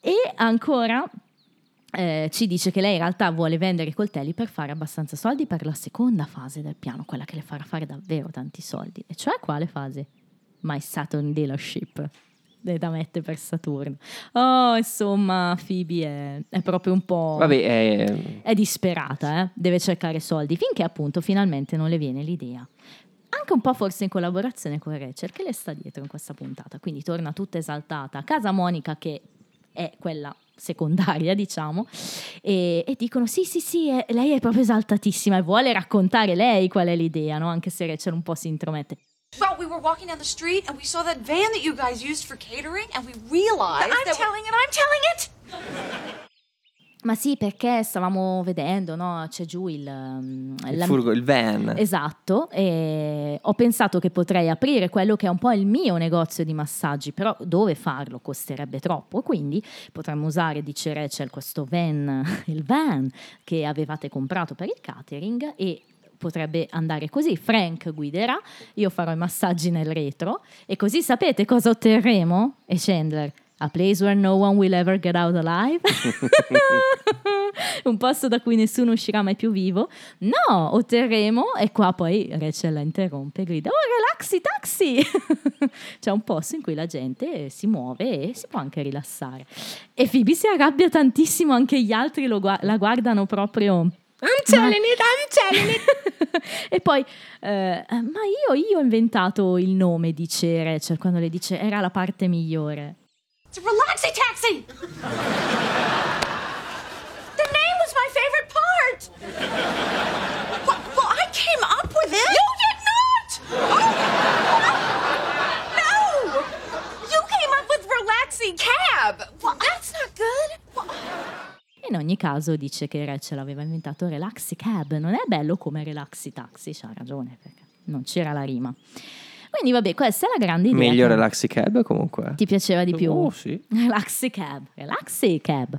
E ancora eh, ci dice che lei in realtà vuole vendere i coltelli per fare abbastanza soldi per la seconda fase del piano, quella che le farà fare davvero tanti soldi. E cioè quale fase? My Saturn Dealership. Da mettere per Saturno. Oh, insomma, Phoebe è, è proprio un po'. Vabbè, è... È disperata, eh? deve cercare soldi finché appunto finalmente non le viene l'idea. Anche un po' forse in collaborazione con Rachel che le sta dietro in questa puntata, quindi torna tutta esaltata a casa Monica che è quella secondaria, diciamo, e, e dicono sì, sì, sì, è- lei è proprio esaltatissima e vuole raccontare lei qual è l'idea, no? Anche se Rachel un po' si intromette. Well, we were walking down the street and we saw that van that you guys used for catering, and we realized I'm that. telling it, I'm telling it. Ma sì, perché stavamo vedendo, no? C'è giù il... um, il furgo, il van. Esatto, e ho pensato che potrei aprire quello che è un po' il mio negozio di massaggi, però dove farlo costerebbe troppo, quindi potremmo usare, dice Rachel, questo van, il van che avevate comprato per il catering e potrebbe andare così, Frank guiderà, io farò i massaggi nel retro e così sapete cosa otterremo? E Chandler, a place where no one will ever get out alive? un posto da cui nessuno uscirà mai più vivo? No, otterremo e qua poi Rachel la interrompe e grida, oh relaxi taxi! C'è un posto in cui la gente si muove e si può anche rilassare. E Phoebe si arrabbia tantissimo, anche gli altri lo gua- la guardano proprio... I'm telling it, I'm telling it. e poi, eh, ma io, io ho inventato il nome, dice Rachel, quando le dice era la parte migliore. It's a relaxy taxi! The name was my favorite part. Well, well, I came up with it! You did not. Oh. No. You came up with relaxing cab. Well, that's not good! In ogni caso dice che Rachel aveva inventato Relaxi Cab, non è bello come Relaxi Taxi, c'ha ragione perché non c'era la rima. Quindi vabbè, questa è la grande idea. Meglio Relaxi Cab comunque. Ti piaceva di più? Oh, sì. Relaxi Cab, Relaxi Cab.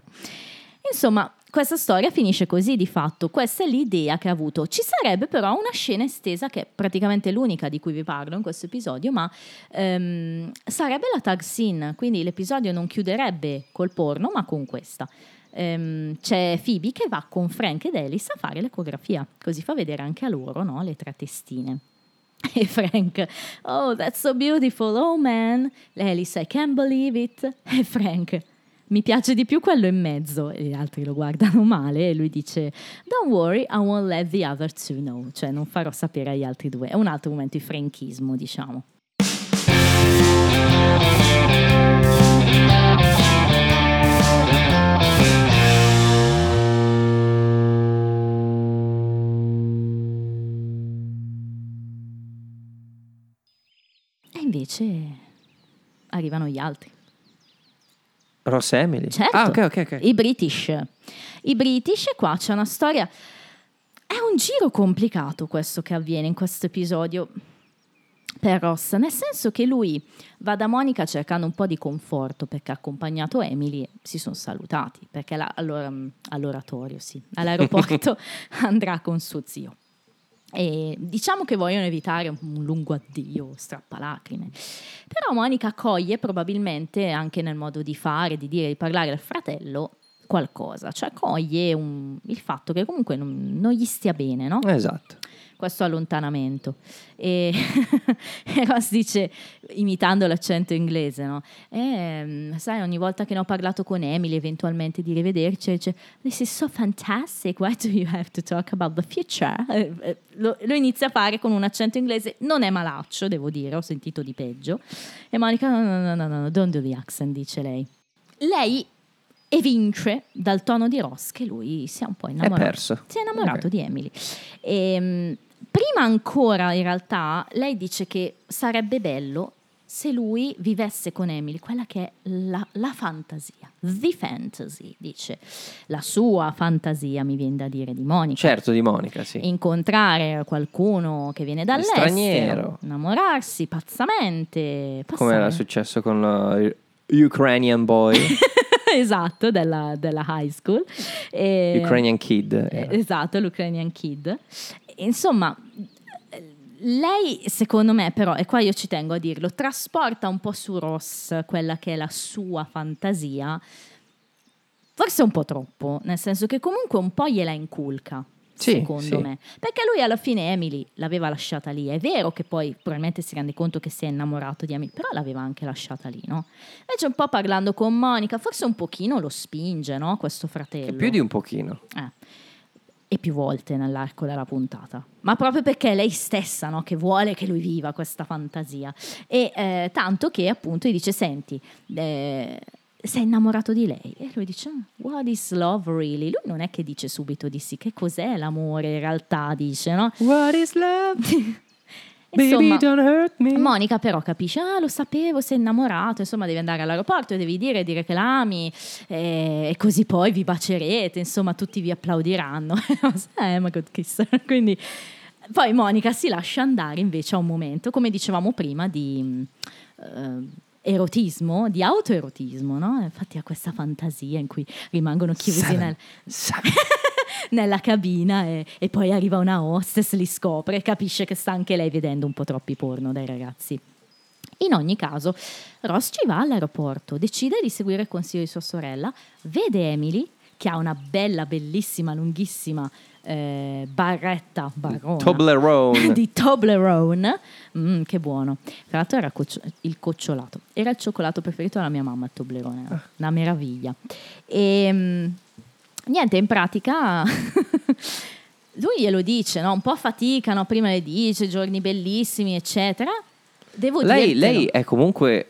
Insomma, questa storia finisce così di fatto, questa è l'idea che ha avuto. Ci sarebbe però una scena estesa che è praticamente l'unica di cui vi parlo in questo episodio, ma ehm, sarebbe la tag scene, quindi l'episodio non chiuderebbe col porno, ma con questa. Ehm, c'è Phoebe che va con Frank ed Alice a fare l'ecografia, così fa vedere anche a loro no, le tre testine. E Frank, oh, that's so beautiful, oh man. Alice, I can't believe it. E Frank, mi piace di più quello in mezzo. E gli altri lo guardano male e lui dice, don't worry, I won't let the other two know. Cioè, non farò sapere agli altri due. È un altro momento di franchismo, diciamo. Invece arrivano gli altri. Ross Emily. Certo, Ah, ok, ok, ok. i British. I British, e qua c'è una storia. È un giro complicato questo che avviene in questo episodio per Ross, nel senso che lui va da Monica cercando un po' di conforto perché ha accompagnato Emily e si sono salutati perché la- allora, all'oratorio, sì, all'aeroporto andrà con suo zio. E diciamo che vogliono evitare un, un lungo addio, strappalacrime. Però Monica accoglie probabilmente anche nel modo di fare, di dire, di parlare al fratello qualcosa, cioè coglie un- il fatto che comunque non, non gli stia bene, no? Esatto. Questo allontanamento. E, e Ross dice, imitando l'accento inglese, no? "Ehm, sai, ogni volta che ne ho parlato con Emily, eventualmente di rivederci, dice, this is so fantastic, why do you have to talk about the future? Eh, eh, Lo, lo inizia a fare con un accento inglese, non è malaccio, devo dire, ho sentito di peggio. E Monica, no, no, no, no, no, don't do the accent, dice lei. Lei evince dal tono di Ross che lui si è un po' innamorato. perso. Si è innamorato Ok. di Emily. Ehm, prima ancora, in realtà, lei dice che sarebbe bello se lui vivesse con Emily, quella che è la, la fantasia, the fantasy, dice. La sua fantasia, mi viene da dire, di Monica. Certo, di Monica, sì. Incontrare qualcuno che viene dall'estero, Straniero. innamorarsi pazzamente, Come era successo con uh, Ukrainian boy, esatto, della, della high school. E- Ukrainian kid. Eh, era. Esatto, l'Ukrainian Kid. Insomma, lei secondo me però, e qua io ci tengo a dirlo, trasporta un po' su Ross quella che è la sua fantasia Forse un po' troppo, nel senso che comunque un po' gliela inculca. Sì, secondo sì. me, perché lui alla fine Emily l'aveva lasciata lì. È vero che poi probabilmente si rende conto che si è innamorato di Emily, però l'aveva anche lasciata lì, no? Invece, un po' parlando con Monica, forse un pochino lo spinge, no? Questo fratello. Più di un pochino. Eh. E più volte nell'arco della puntata. Ma proprio perché è lei stessa no, che vuole che lui viva questa fantasia. E eh, tanto che appunto gli dice: Senti, eh, sei innamorato di lei? E lui dice: "Ah, What is love really? Lui non è che dice subito di sì, che cos'è l'amore in realtà, dice, no? What is love? Insomma, Baby, don't hurt me. Monica però capisce, ah lo sapevo, sei innamorato, insomma devi andare all'aeroporto e devi dire, dire che l'ami eh, e così poi vi bacerete, insomma tutti vi applaudiranno. eh, ma good kiss. Quindi poi Monica si lascia andare invece a un momento, come dicevamo prima, di eh, erotismo, di autoerotismo, no? Infatti ha questa fantasia in cui rimangono chiusi Seven. nel, Seven. nella cabina e, e poi arriva una hostess, li scopre e capisce che sta anche lei vedendo un po' troppi porno dai ragazzi. In ogni caso, Ross ci va all'aeroporto, decide di seguire il consiglio di sua sorella, vede Emily che ha una bella, bellissima, lunghissima eh, barretta barona Toblerone. di Toblerone, Mm, che buono. Tra l'altro era coccio- il cocciolato, era il cioccolato preferito della mia mamma, il Toblerone, era una meraviglia. E mm, niente, in pratica lui glielo dice, no? un po' fatica, no? prima le dice, giorni bellissimi, eccetera. Devo Lei, lei è comunque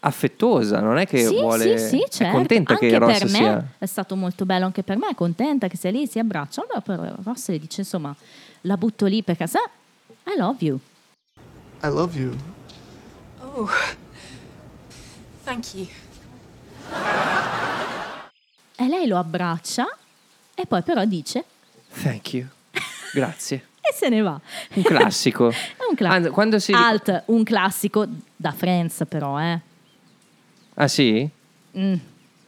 affettuosa, non è che sì, vuole... sì, sì, certo. È contenta anche che Ross per me sia... è stato molto bello anche per me, è contenta che sia lì, si abbraccia. Allora però Ross le dice, insomma, la butto lì perché sa, I love you. I love you. Oh. Thank you. E lei lo abbraccia e poi però dice Thank you. Grazie. e se ne va. Un classico. È un classico. Quando si... Alt, un classico da Friends però, eh. Ah sì? Mm.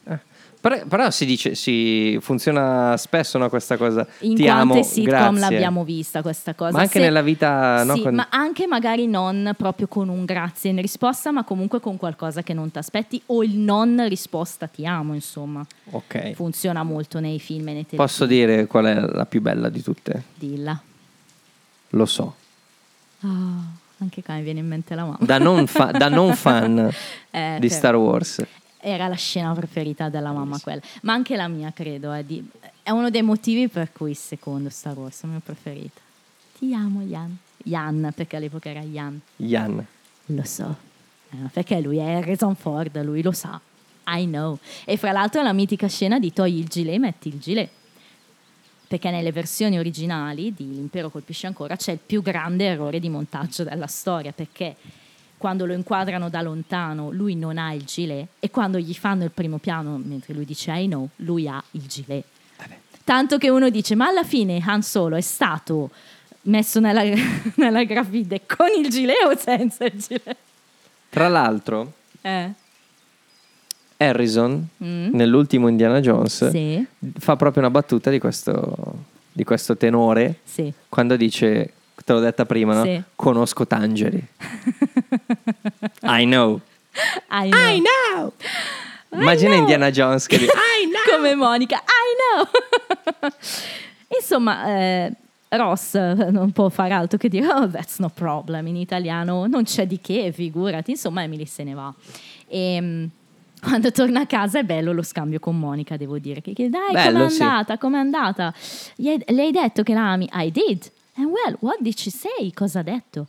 Eh. Però, però si dice, si funziona spesso no, questa cosa. In Ti quante amo, sitcom grazie. l'abbiamo vista questa cosa. Ma anche Se- nella vita, no? Sì, con- ma anche magari non proprio con un grazie in risposta, ma comunque con qualcosa che non ti aspetti o il non risposta ti amo, insomma. Ok. Funziona molto nei film e nei telefilm. Posso dire qual è la più bella di tutte? Dilla. Lo so. Ah, anche qua mi viene in mente la mamma. Da non, fa- da non fan Eh, di però Star Wars. Era la scena preferita della mamma quella. Ma anche la mia, credo. È, di- è uno dei motivi per cui secondo Star Wars è mio preferito. Ti amo, Jan. Jan, perché all'epoca era Jan. Jan. Lo so. Eh, perché lui è Harrison Ford, lui lo sa. I know. E fra l'altro la mitica scena di togli il gilet, metti il gilet. Perché nelle versioni originali di L'impero colpisce ancora c'è il più grande errore di montaggio della storia, perché quando lo inquadrano da lontano lui non ha il gilet e quando gli fanno il primo piano mentre lui dice I know, lui ha il gilet. Tanto che uno dice, ma alla fine Han Solo è stato messo nella, nella grafide con il gilet o senza il gilet? Tra l'altro, Eh. Harrison, Mm. nell'ultimo Indiana Jones, Sì, fa proprio una battuta di questo, di questo tenore sì. quando dice, te l'ho detta prima, no? Sì. Conosco Tangeri. I know. I know. I know. Immagina Indiana Jones che dice, I know. Come Monica, I know. Insomma, eh, Ross non può fare altro che dire, oh, that's no problem. In italiano non c'è di che, figurati. Insomma, Emily se ne va. E mm, quando torna a casa è bello lo scambio con Monica, devo dire. Che chiede, dai, Bello, com'è sì. andata? Com'è andata? Le hai detto che la ami? I did. And well, what did she say? Cosa ha detto?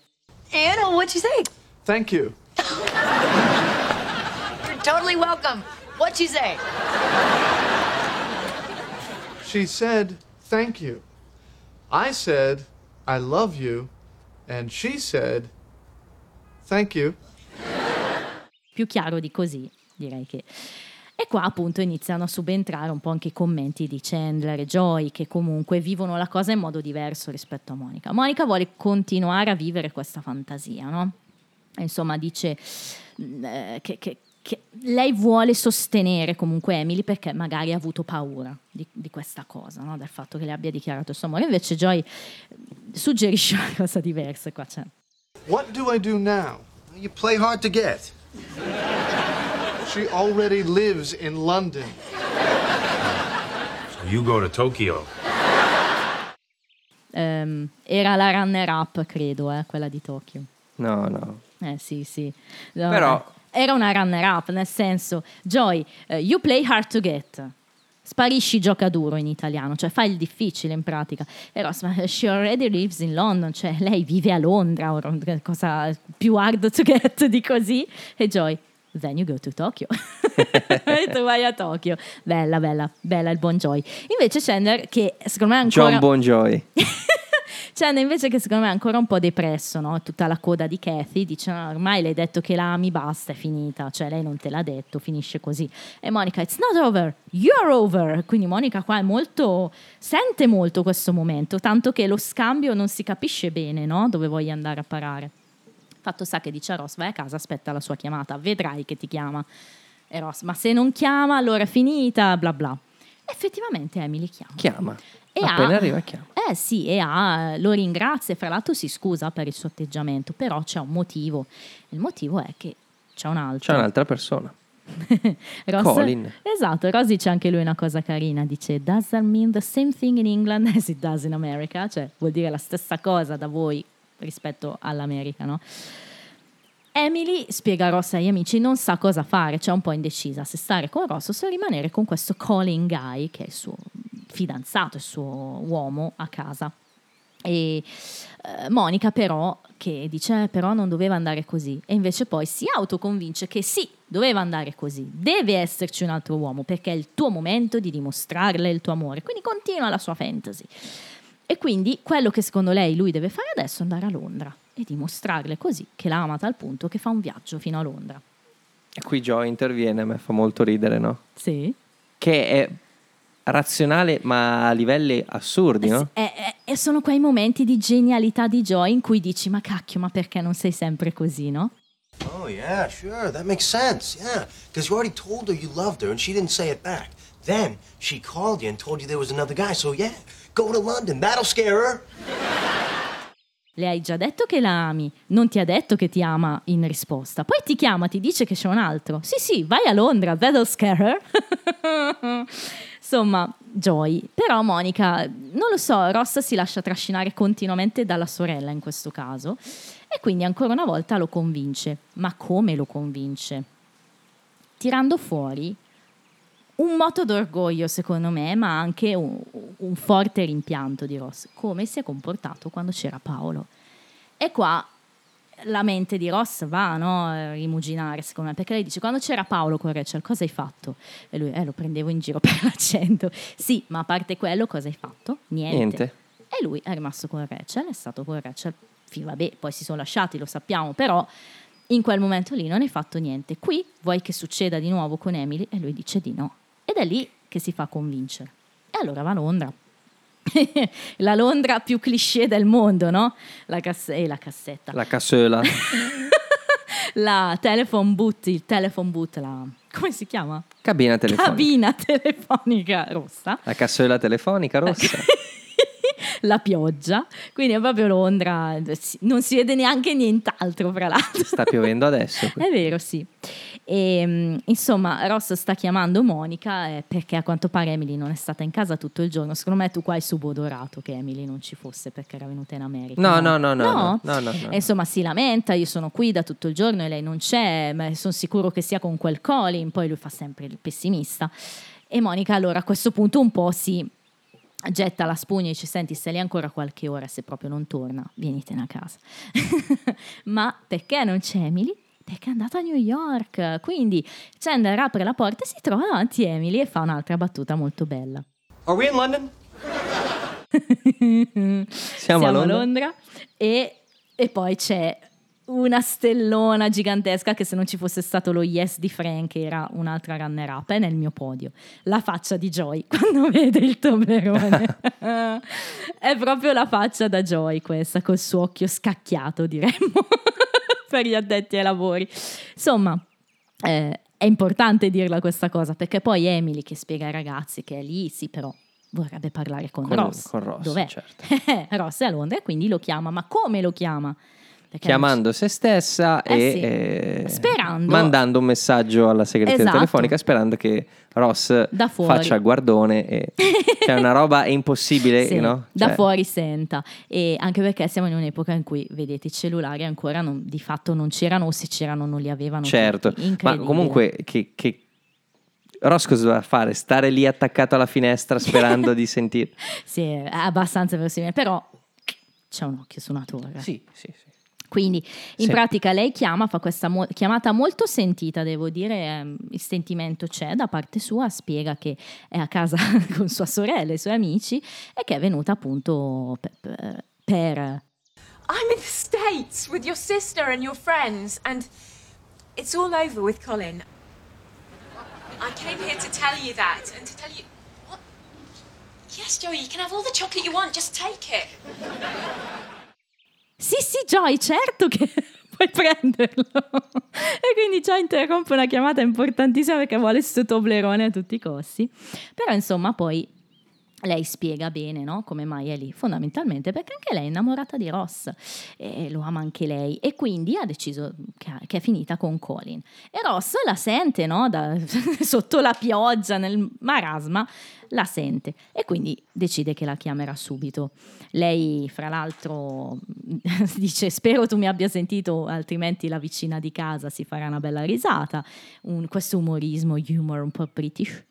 Anna, what'd you say? Thank you. You're totally welcome. What'd you say? She said, thank you. I said, I love you. And she said, thank you. più chiaro di così, direi che. E qua appunto iniziano a subentrare un po' anche i commenti di Chandler e Joy che comunque vivono la cosa in modo diverso rispetto a Monica. Monica vuole continuare a vivere questa fantasia, no? Insomma dice mm, eh, che, che- che lei vuole sostenere comunque Emily perché magari ha avuto paura di, di questa cosa, no? del fatto che le abbia dichiarato il suo amore. Invece Joy eh, suggerisce una cosa diversa qua. Cioè. What do I do now? You play hard to get. She already lives in London. You go to Tokyo. Ehm, era la runner-up, credo, eh, quella di Tokyo. No, no. Eh sì, sì. No, Però- eh, Era una runner-up, nel senso, Joy, eh, you play hard to get. Sparisci gioca duro in italiano, cioè fai il difficile in pratica. Ma she already lives in London, cioè lei vive a Londra, cosa più hard to get di così. E Joy, then you go to Tokyo. e tu vai a Tokyo. Bella, bella, bella il buon Joy. Invece Chandler, che secondo me è ancora... John Bonjoy. Chandler invece che secondo me è ancora un po' depresso, no? tutta la coda di Kathy, dice "No, ormai le hai detto che la ami, basta, è finita, cioè lei non te l'ha detto, finisce così. E Monica, it's not over, you're over. Quindi Monica qua è molto, sente molto questo momento, tanto che lo scambio non si capisce bene, no? Dove vuoi andare a parare. Fatto sta che dice a Ross, vai a casa, aspetta la sua chiamata, vedrai che ti chiama. E Ross, ma se non chiama allora è finita, bla bla. Effettivamente Emily chiama. Chiama. E Appena ha- arriva chiama. Eh sì, e ha, lo ringrazia e fra l'altro si scusa per il suo atteggiamento, però c'è un motivo. Il motivo è che c'è un altro. C'è un'altra persona. Ross- Colin. Esatto, Ross dice anche lui una cosa carina, dice Does that mean the same thing in England as it does in America? Cioè vuol dire la stessa cosa da voi rispetto all'America, no? Emily, spiega Ross agli amici, non sa cosa fare, c'è un po' indecisa se stare con Ross o se rimanere con questo Colin Guy, che è il suo fidanzato, il suo uomo a casa. E eh, Monica però, che dice "Eh, però non doveva andare così, e invece poi si autoconvince che sì, doveva andare così, deve esserci un altro uomo, perché è il tuo momento di dimostrarle il tuo amore, quindi continua la sua fantasy. E quindi quello che secondo lei lui deve fare adesso è andare a Londra e dimostrarle così che la ama a tal punto che fa un viaggio fino a Londra. E qui Joy interviene, a me fa molto ridere, no? Sì. Che è razionale ma a livelli assurdi, no? E, e- e sono quei momenti di genialità di Joy in cui dici ma cacchio, ma perché non sei sempre così, no? Oh, yeah, sure. That makes sense. Yeah. Because you already told her you loved her and she didn't say it back. Then she called you and told you there was another guy. So, yeah, go to London. That'll scare her. Le hai già detto che la ami, non ti ha detto che ti ama in risposta. Poi ti chiama, ti dice che c'è un altro. Sì, sì, vai a Londra, that'll scare her. Insomma, Joy. Però Monica, non lo so, Ross si lascia trascinare continuamente dalla sorella in questo caso. E quindi ancora una volta lo convince. Ma come lo convince? Tirando fuori un moto d'orgoglio, secondo me, ma anche un, un forte rimpianto di Ross. Come si è comportato quando c'era Paolo. E qua la mente di Ross va no, a rimuginare, secondo me, perché lei dice: Quando c'era Paolo con Rachel, cosa hai fatto? E lui, eh, lo prendevo in giro per l'accento. Sì, ma a parte quello, cosa hai fatto? Niente. Niente. E lui è rimasto con Rachel, è stato con Rachel. Fi- Vabbè, poi si sono lasciati, lo sappiamo, però in quel momento lì non hai fatto niente. Qui vuoi che succeda di nuovo con Emily? E lui dice di no. Ed è lì che si fa convincere. E allora va a Londra. la Londra più cliché del mondo, no? La, casse- eh, la cassetta. La cassola. La telephone booth, il telephone booth, la... come si chiama? Cabina telefonica. Cabina telefonica rossa. La cassola telefonica rossa. La pioggia. Quindi è proprio Londra. Non si vede neanche nient'altro, fra l'altro. Sta piovendo adesso. qui. È vero, sì. E, mm, insomma, Ross sta chiamando Monica eh, perché a quanto pare Emily non è stata in casa tutto il giorno. Secondo me tu qua hai subodorato che Emily non ci fosse perché era venuta in America. No, no, no, no, no, no, no, no. E insomma si lamenta, io sono qui da tutto il giorno e lei non c'è, ma sono sicuro che sia con quel Colin, poi lui fa sempre il pessimista. E Monica allora a questo punto un po' si getta la spugna e dice senti stai lì ancora qualche ora se proprio non torna vienitene a casa ma perché non c'è Emily? Perché è andata a New York. Quindi Chandler apre la porta e si trova davanti a Emily e fa un'altra battuta molto bella. Are we in London? Siamo a Londra? e, e poi c'è una stellona gigantesca che se non ci fosse stato lo yes di Frank era un'altra runner up è nel mio podio. La faccia di Joy quando vede il Toblerone è proprio la faccia da Joy questa col suo occhio scacchiato diremmo per gli addetti ai lavori insomma eh, è importante dirla questa cosa perché poi Emily che spiega ai ragazzi che è lì sì però vorrebbe parlare con, Con- Ross con Ross, dov'è? certo. Ross è a Londra e quindi lo chiama ma come lo chiama? Chiamando se stessa Eh e sì. eh, mandando un messaggio alla segreteria Esatto. telefonica sperando che Ross Da faccia il guardone e cioè una roba impossibile, Sì, no? da Cioè, fuori senta e anche perché siamo in un'epoca in cui vedete i cellulari ancora non- di fatto non c'erano o se c'erano non li avevano Certo, ma comunque che, che Ross cosa doveva fare? Stare lì attaccato alla finestra sperando di sentire. sì, è abbastanza verosimile però c'è un occhio su una torre Sì, sì, sì. Quindi in Sì. pratica lei chiama, fa questa mo- chiamata molto sentita, devo dire, ehm, il sentimento c'è da parte sua, spiega che è a casa con sua sorella e i suoi amici e che è venuta appunto per... per- I'm in the States with your sister and your friends, and it's all over with Colin. I came here to tell you that, and to tell you. What? Yes, Joey, you can have all the chocolate you want, just take it. Sì, sì, Joy, certo che puoi prenderlo. e quindi Joy interrompe una chiamata importantissima perché vuole sto Toblerone a tutti i costi. Però insomma poi lei spiega bene no? come mai è lì, fondamentalmente perché anche lei è innamorata di Ross e lo ama anche lei e quindi ha deciso che, è finita con Colin. E Ross la sente no? Da- sotto la pioggia, nel marasma, la sente e quindi decide che la chiamerà subito. Lei, fra l'altro, dice: Spero tu mi abbia sentito, altrimenti la vicina di casa si farà una bella risata. Un- questo umorismo, humor un po' british.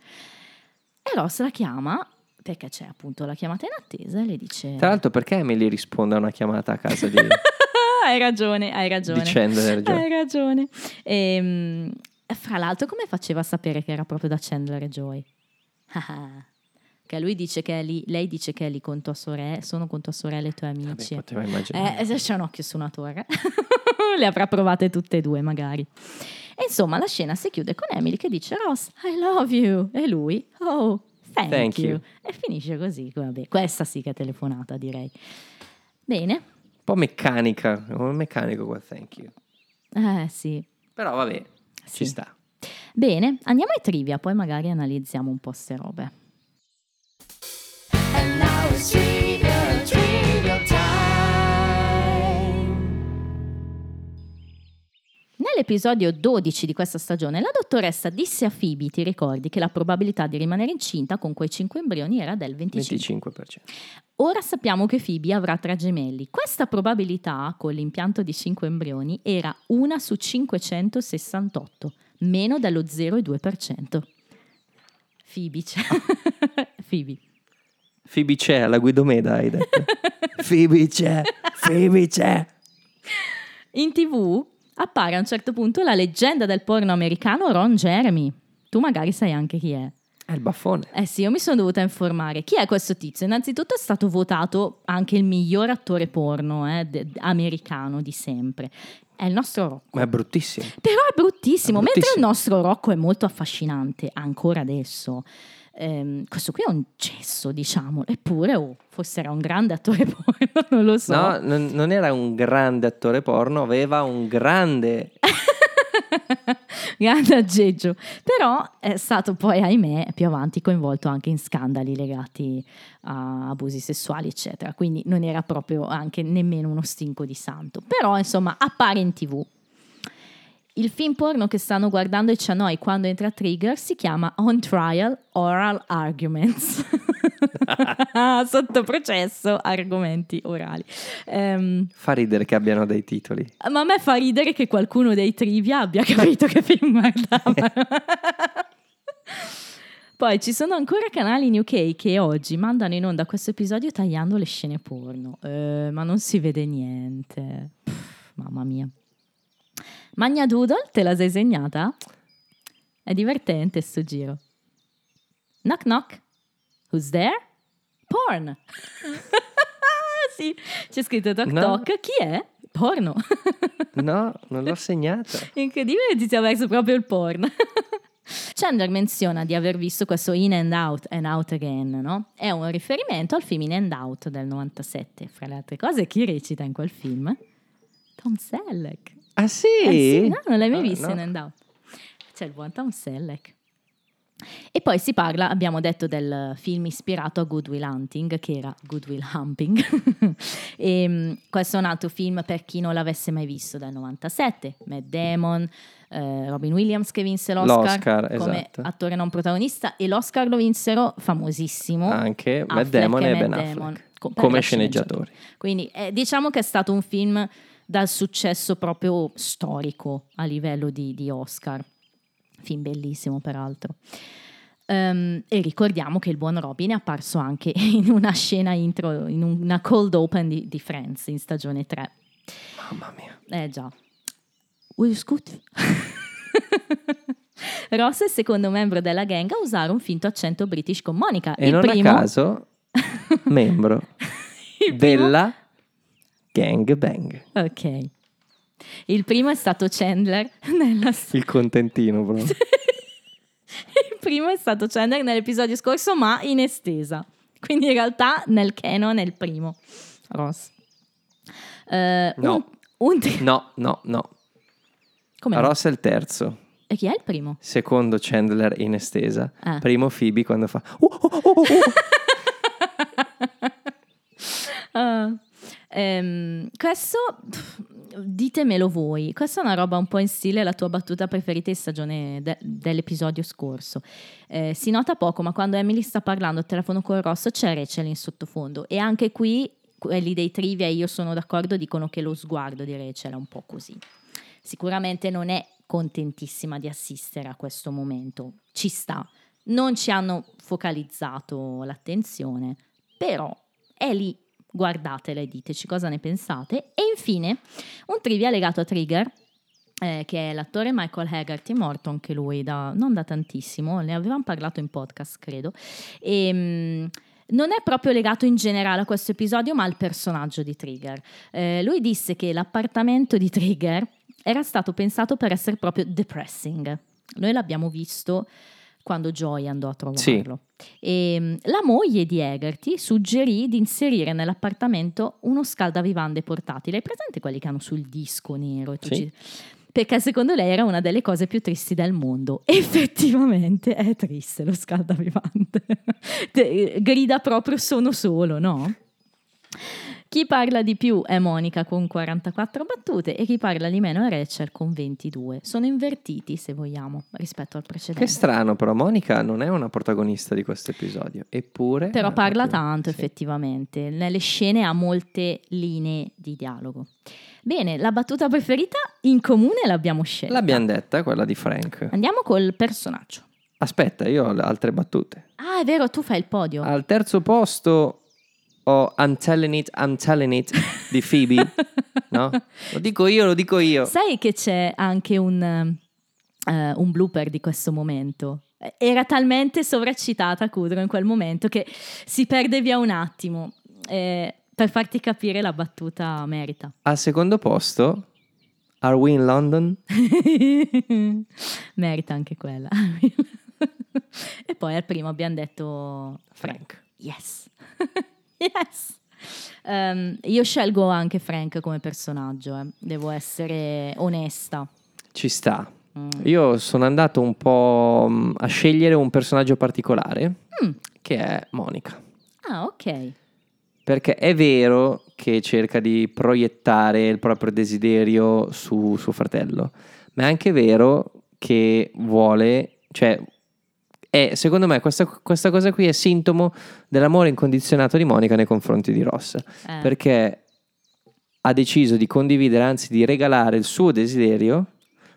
E Ross la chiama perché c'è appunto la chiamata in attesa e le dice: Tra l'altro, perché Emily risponde a una chiamata a casa di, Hai ragione, hai ragione. di Chandler Joy? Hai ragione. Ehm, fra l'altro, come faceva a sapere che era proprio da Chandler e Joy? Ah, che lui dice che è lì, lei dice che è lì con tua sorella, sono con tua sorella e i tuoi amici. immaginare. Eh, c'è un occhio su una torre. Le avrà provate tutte e due, magari. E insomma, la scena si chiude con Emily che dice: Ross, I love you. E lui, oh, thank, Thank you. you. E finisce così. Vabbè, questa sì che è telefonata, direi. Bene. Un po' meccanica, un meccanico qua, thank you. Eh sì. Però vabbè, Sì. ci sta. Bene, andiamo ai trivia, poi magari analizziamo un po' ste robe. Nell'episodio 12 di questa stagione, la dottoressa disse a Phoebe, ti ricordi, che la probabilità di rimanere incinta con quei 5 embrioni era del 25. 25%. Ora sappiamo che Phoebe avrà tre gemelli. Questa probabilità, con l'impianto di 5 embrioni, era 1 su 568, meno dello 0,2%. Phoebe c'è. Phoebe. Phoebe c'è, alla Guidomeda hai detto. Phoebe c'è, Phoebe c'è. In tv appare a un certo punto la leggenda del porno americano Ron Jeremy. Tu magari sai anche chi è. È il baffone. Eh sì, io mi sono dovuta informare. Chi è questo tizio? Innanzitutto è stato votato anche il miglior attore porno eh, de- americano di sempre. È il nostro Rocco. Ma è bruttissimo. Però è bruttissimo. È Mentre il bruttissimo. nostro Rocco è molto affascinante, ancora adesso. Ehm, questo qui è un cesso, diciamo. Eppure, oh, forse era un grande attore porno, non lo so. No, non, non era un grande attore porno, aveva un grande... grande aggeggio. Però è stato poi, ahimè, più avanti coinvolto anche in scandali legati a abusi sessuali, eccetera. Quindi non era proprio anche nemmeno uno stinco di santo. Però, insomma, appare in tv. Il film porno che stanno guardando i Cianoi quando entra Trigger si chiama On Trial Oral Arguments. Sotto processo, argomenti orali. Ehm, Fa ridere che abbiano dei titoli. ma a me fa ridere che qualcuno dei trivia abbia capito che film guardava. Poi ci sono ancora canali in UK che oggi mandano in onda questo episodio tagliando le scene porno, Eh, ma non si vede niente. Pff, mamma mia. Magna Doodle, te la sei segnata? È divertente sto giro. Knock knock. Who's there? Porn. sì, c'è scritto toc No. toc. Chi è? Porno. No, non l'ho segnata. Incredibile, ti sia verso proprio il porn. Chandler menziona di aver visto questo In and Out and Out Again, no? È un riferimento al film In and Out del 97. Fra le altre cose, chi recita in quel film? Tom Selleck. Ah sì? Eh sì, no, non l'hai mai Ah, visto no. In Out. C'è il buon Tom Selleck. E poi si parla, abbiamo detto, del film ispirato a Good Will Hunting, che era Good Will Humping. e, mh, questo è un altro film per chi non l'avesse mai visto del 97, Matt Damon, eh, Robin Williams che vinse l'Oscar, L'Oscar, come esatto. attore non protagonista e l'Oscar lo vinsero famosissimo Anche Matt Affleck Damon e Matt Ben Damon, Affleck. per come sceneggiatori. Quindi eh, diciamo che è stato un film dal successo proprio storico a livello di, di Oscar. Film bellissimo, peraltro. Ehm, e ricordiamo che il buon Robin è apparso anche in una scena intro, in una cold open di, di Friends in stagione 3. Mamma mia. Eh già. Will Scoot. Ross è il secondo membro della gang a usare un finto accento british con Monica. E il non primo, a caso, membro della Gang Bang. Ok. Il primo è stato Chandler nella Il contentino proprio. Il primo è stato Chandler nell'episodio scorso, ma in estesa. Quindi in realtà nel canon è il primo. Ross. Eh, No. un- un tri- No, no, no. Come no? Ross è il terzo. E chi è il primo? Secondo Chandler in estesa. Ah. Primo Phoebe quando fa... "Uh, uh, uh, uh, uh". Ehm, questo pff, ditemelo voi. Questa è una roba un po' in stile la tua battuta preferita in stagione de- dell'episodio scorso. Eh, si nota poco, ma quando Emily sta parlando al telefono con Ross c'è Rachel in sottofondo. E anche qui quelli dei trivia, io sono d'accordo, dicono che lo sguardo di Rachel è un po' così. Sicuramente non è contentissima di assistere a questo momento. Ci sta. Non ci hanno focalizzato l'attenzione, però è lì. Guardatela e diteci cosa ne pensate. E infine un trivia legato a Trigger, eh, che è l'attore Michael Haggerty, morto anche lui da, non da tantissimo, ne avevamo parlato in podcast, credo. E, mm, non è proprio legato in generale a questo episodio, ma al personaggio di Trigger. Eh, lui disse che l'appartamento di Trigger era stato pensato per essere proprio depressing. Noi l'abbiamo visto quando Joy andò a trovarlo. E, mm, la moglie di Haggerty suggerì di inserire nell'appartamento uno scaldavivande portatile. Hai presente quelli che hanno sul disco nero? Sì. ci- Perché secondo lei era una delle cose più tristi del mondo. Effettivamente è triste lo scaldavivande. Te- Grida proprio sono solo, no? Chi parla di più è Monica con 44 battute e chi parla di meno è Rachel con 22. Sono invertiti, se vogliamo, rispetto al precedente. Che strano, però Monica non è una protagonista di questo episodio. Eppure... Però parla tanto sì. effettivamente, nelle scene ha molte linee di dialogo. Bene, la battuta preferita in comune l'abbiamo scelta. L'abbiamo detta, quella di Frank. Andiamo col personaggio. Aspetta, io ho le altre battute. Ah, è vero, tu fai il podio. Al terzo posto ho I'm telling it, I'm telling it di Phoebe. no? Lo dico io, lo dico io. Sai che c'è anche un, eh, un blooper di questo momento? Era talmente sovraccitata Kudrow in quel momento che si perde via un attimo. Eh, per farti capire la battuta merita. Al secondo posto, Are we in London? merita anche quella. e poi al primo abbiamo detto Frank. yes. Yes. Ehm, io scelgo anche Frank come personaggio, eh. devo essere onesta. Ci sta. Mm. Io sono andato un po' mm, a scegliere un personaggio particolare, Mm. che è Monica. Ah, ok. Perché è vero che cerca di proiettare il proprio desiderio su suo fratello, ma è anche vero che vuole, cioè, è, secondo me questa, questa cosa qui è sintomo dell'amore incondizionato di Monica nei confronti di Ross, Eh. perché ha deciso di condividere, anzi di regalare il suo desiderio,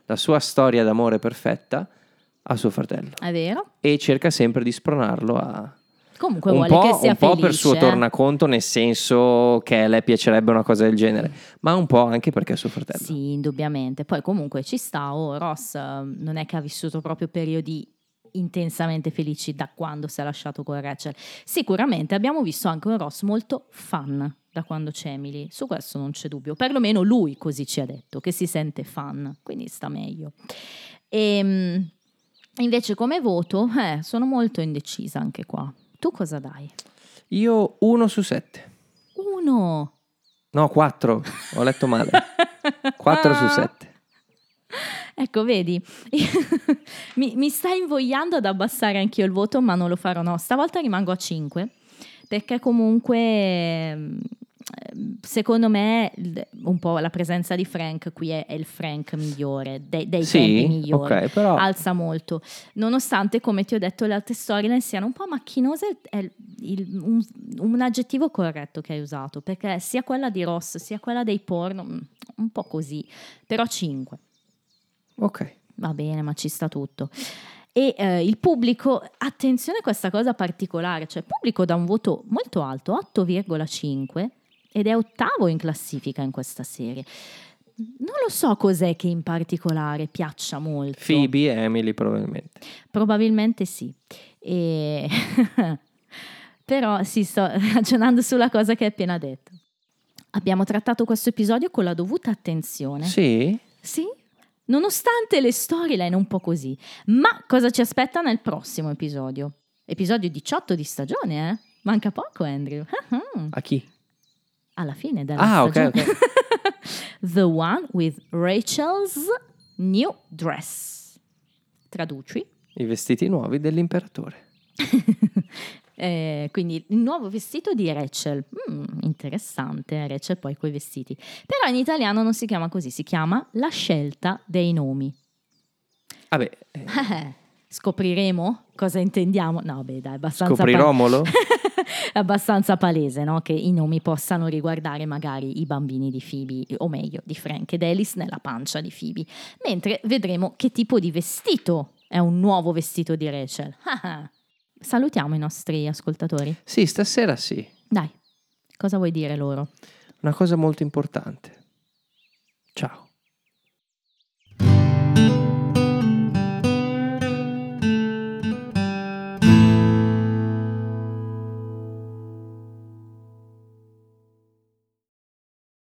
la sua storia d'amore perfetta a suo fratello È vero? e cerca sempre di spronarlo a, Comunque un vuole po', che sia un po' felice. per suo eh. tornaconto, nel senso che a lei piacerebbe una cosa del genere, ma un po' anche perché è suo fratello. Sì, indubbiamente. Poi comunque ci sta. Oh, Ross eh, non è che ha vissuto proprio periodi intensamente felici da quando si è lasciato con Rachel. Sicuramente abbiamo visto anche un Ross molto fan da quando c'è Emily. Su questo non c'è dubbio. Perlomeno lui così ci ha detto, che si sente fan, quindi sta meglio. E, invece come voto, eh, sono molto indecisa anche qua. Tu cosa dai? Io uno su sette. Uno. No, quattro. Ho letto male. 4 su 7. Ecco, vedi, mi, mi sta invogliando ad abbassare anch'io il voto, ma non lo farò. No, stavolta rimango a 5 perché comunque ehm, secondo me un po' la presenza di Frank qui è, è il Frank migliore, dei, dei Sì, tempi migliori, ok, però- alza molto, nonostante come ti ho detto le altre storyline siano un po' macchinose, è il- il- un, un aggettivo corretto che hai usato, perché sia quella di Ross sia quella dei porno, mm, un po' così, però 5. Ok. Va bene, ma ci sta tutto. E eh, il pubblico, attenzione a questa cosa particolare, cioè il pubblico dà un voto molto alto, 8,5, ed è ottavo in classifica in questa serie. Non lo so cos'è che in particolare piaccia molto. Phoebe e Emily probabilmente. Probabilmente sì. E- Però sì, sto ragionando sulla cosa che hai appena detto. Abbiamo trattato questo episodio con la dovuta attenzione. Sì? Sì, nonostante le storyline un po' così. Ma cosa ci aspetta nel prossimo episodio? Episodio 18 di stagione, eh? Manca poco, Andrew. Ah. A chi? Alla fine della Ah, ok, stagione. ok. The one with Rachel's new dress. Traduci. I vestiti nuovi dell'imperatore. Eh, quindi il nuovo vestito di Rachel. Mm, interessante, Rachel poi coi vestiti. Però in italiano non si chiama così, si chiama La scelta dei nomi. Vabbè, eh, Eh, Scopriremo cosa intendiamo? No, beh, dai, abbastanza, scopriromolo? è abbastanza palese no? che i nomi possano riguardare magari i bambini di Phoebe, o meglio, di Frank ed Alice nella pancia di Phoebe. Mentre vedremo che tipo di vestito è un nuovo vestito di Rachel. Salutiamo i nostri ascoltatori. Sì, stasera sì. Dai, cosa vuoi dire loro? Una cosa molto importante. Ciao.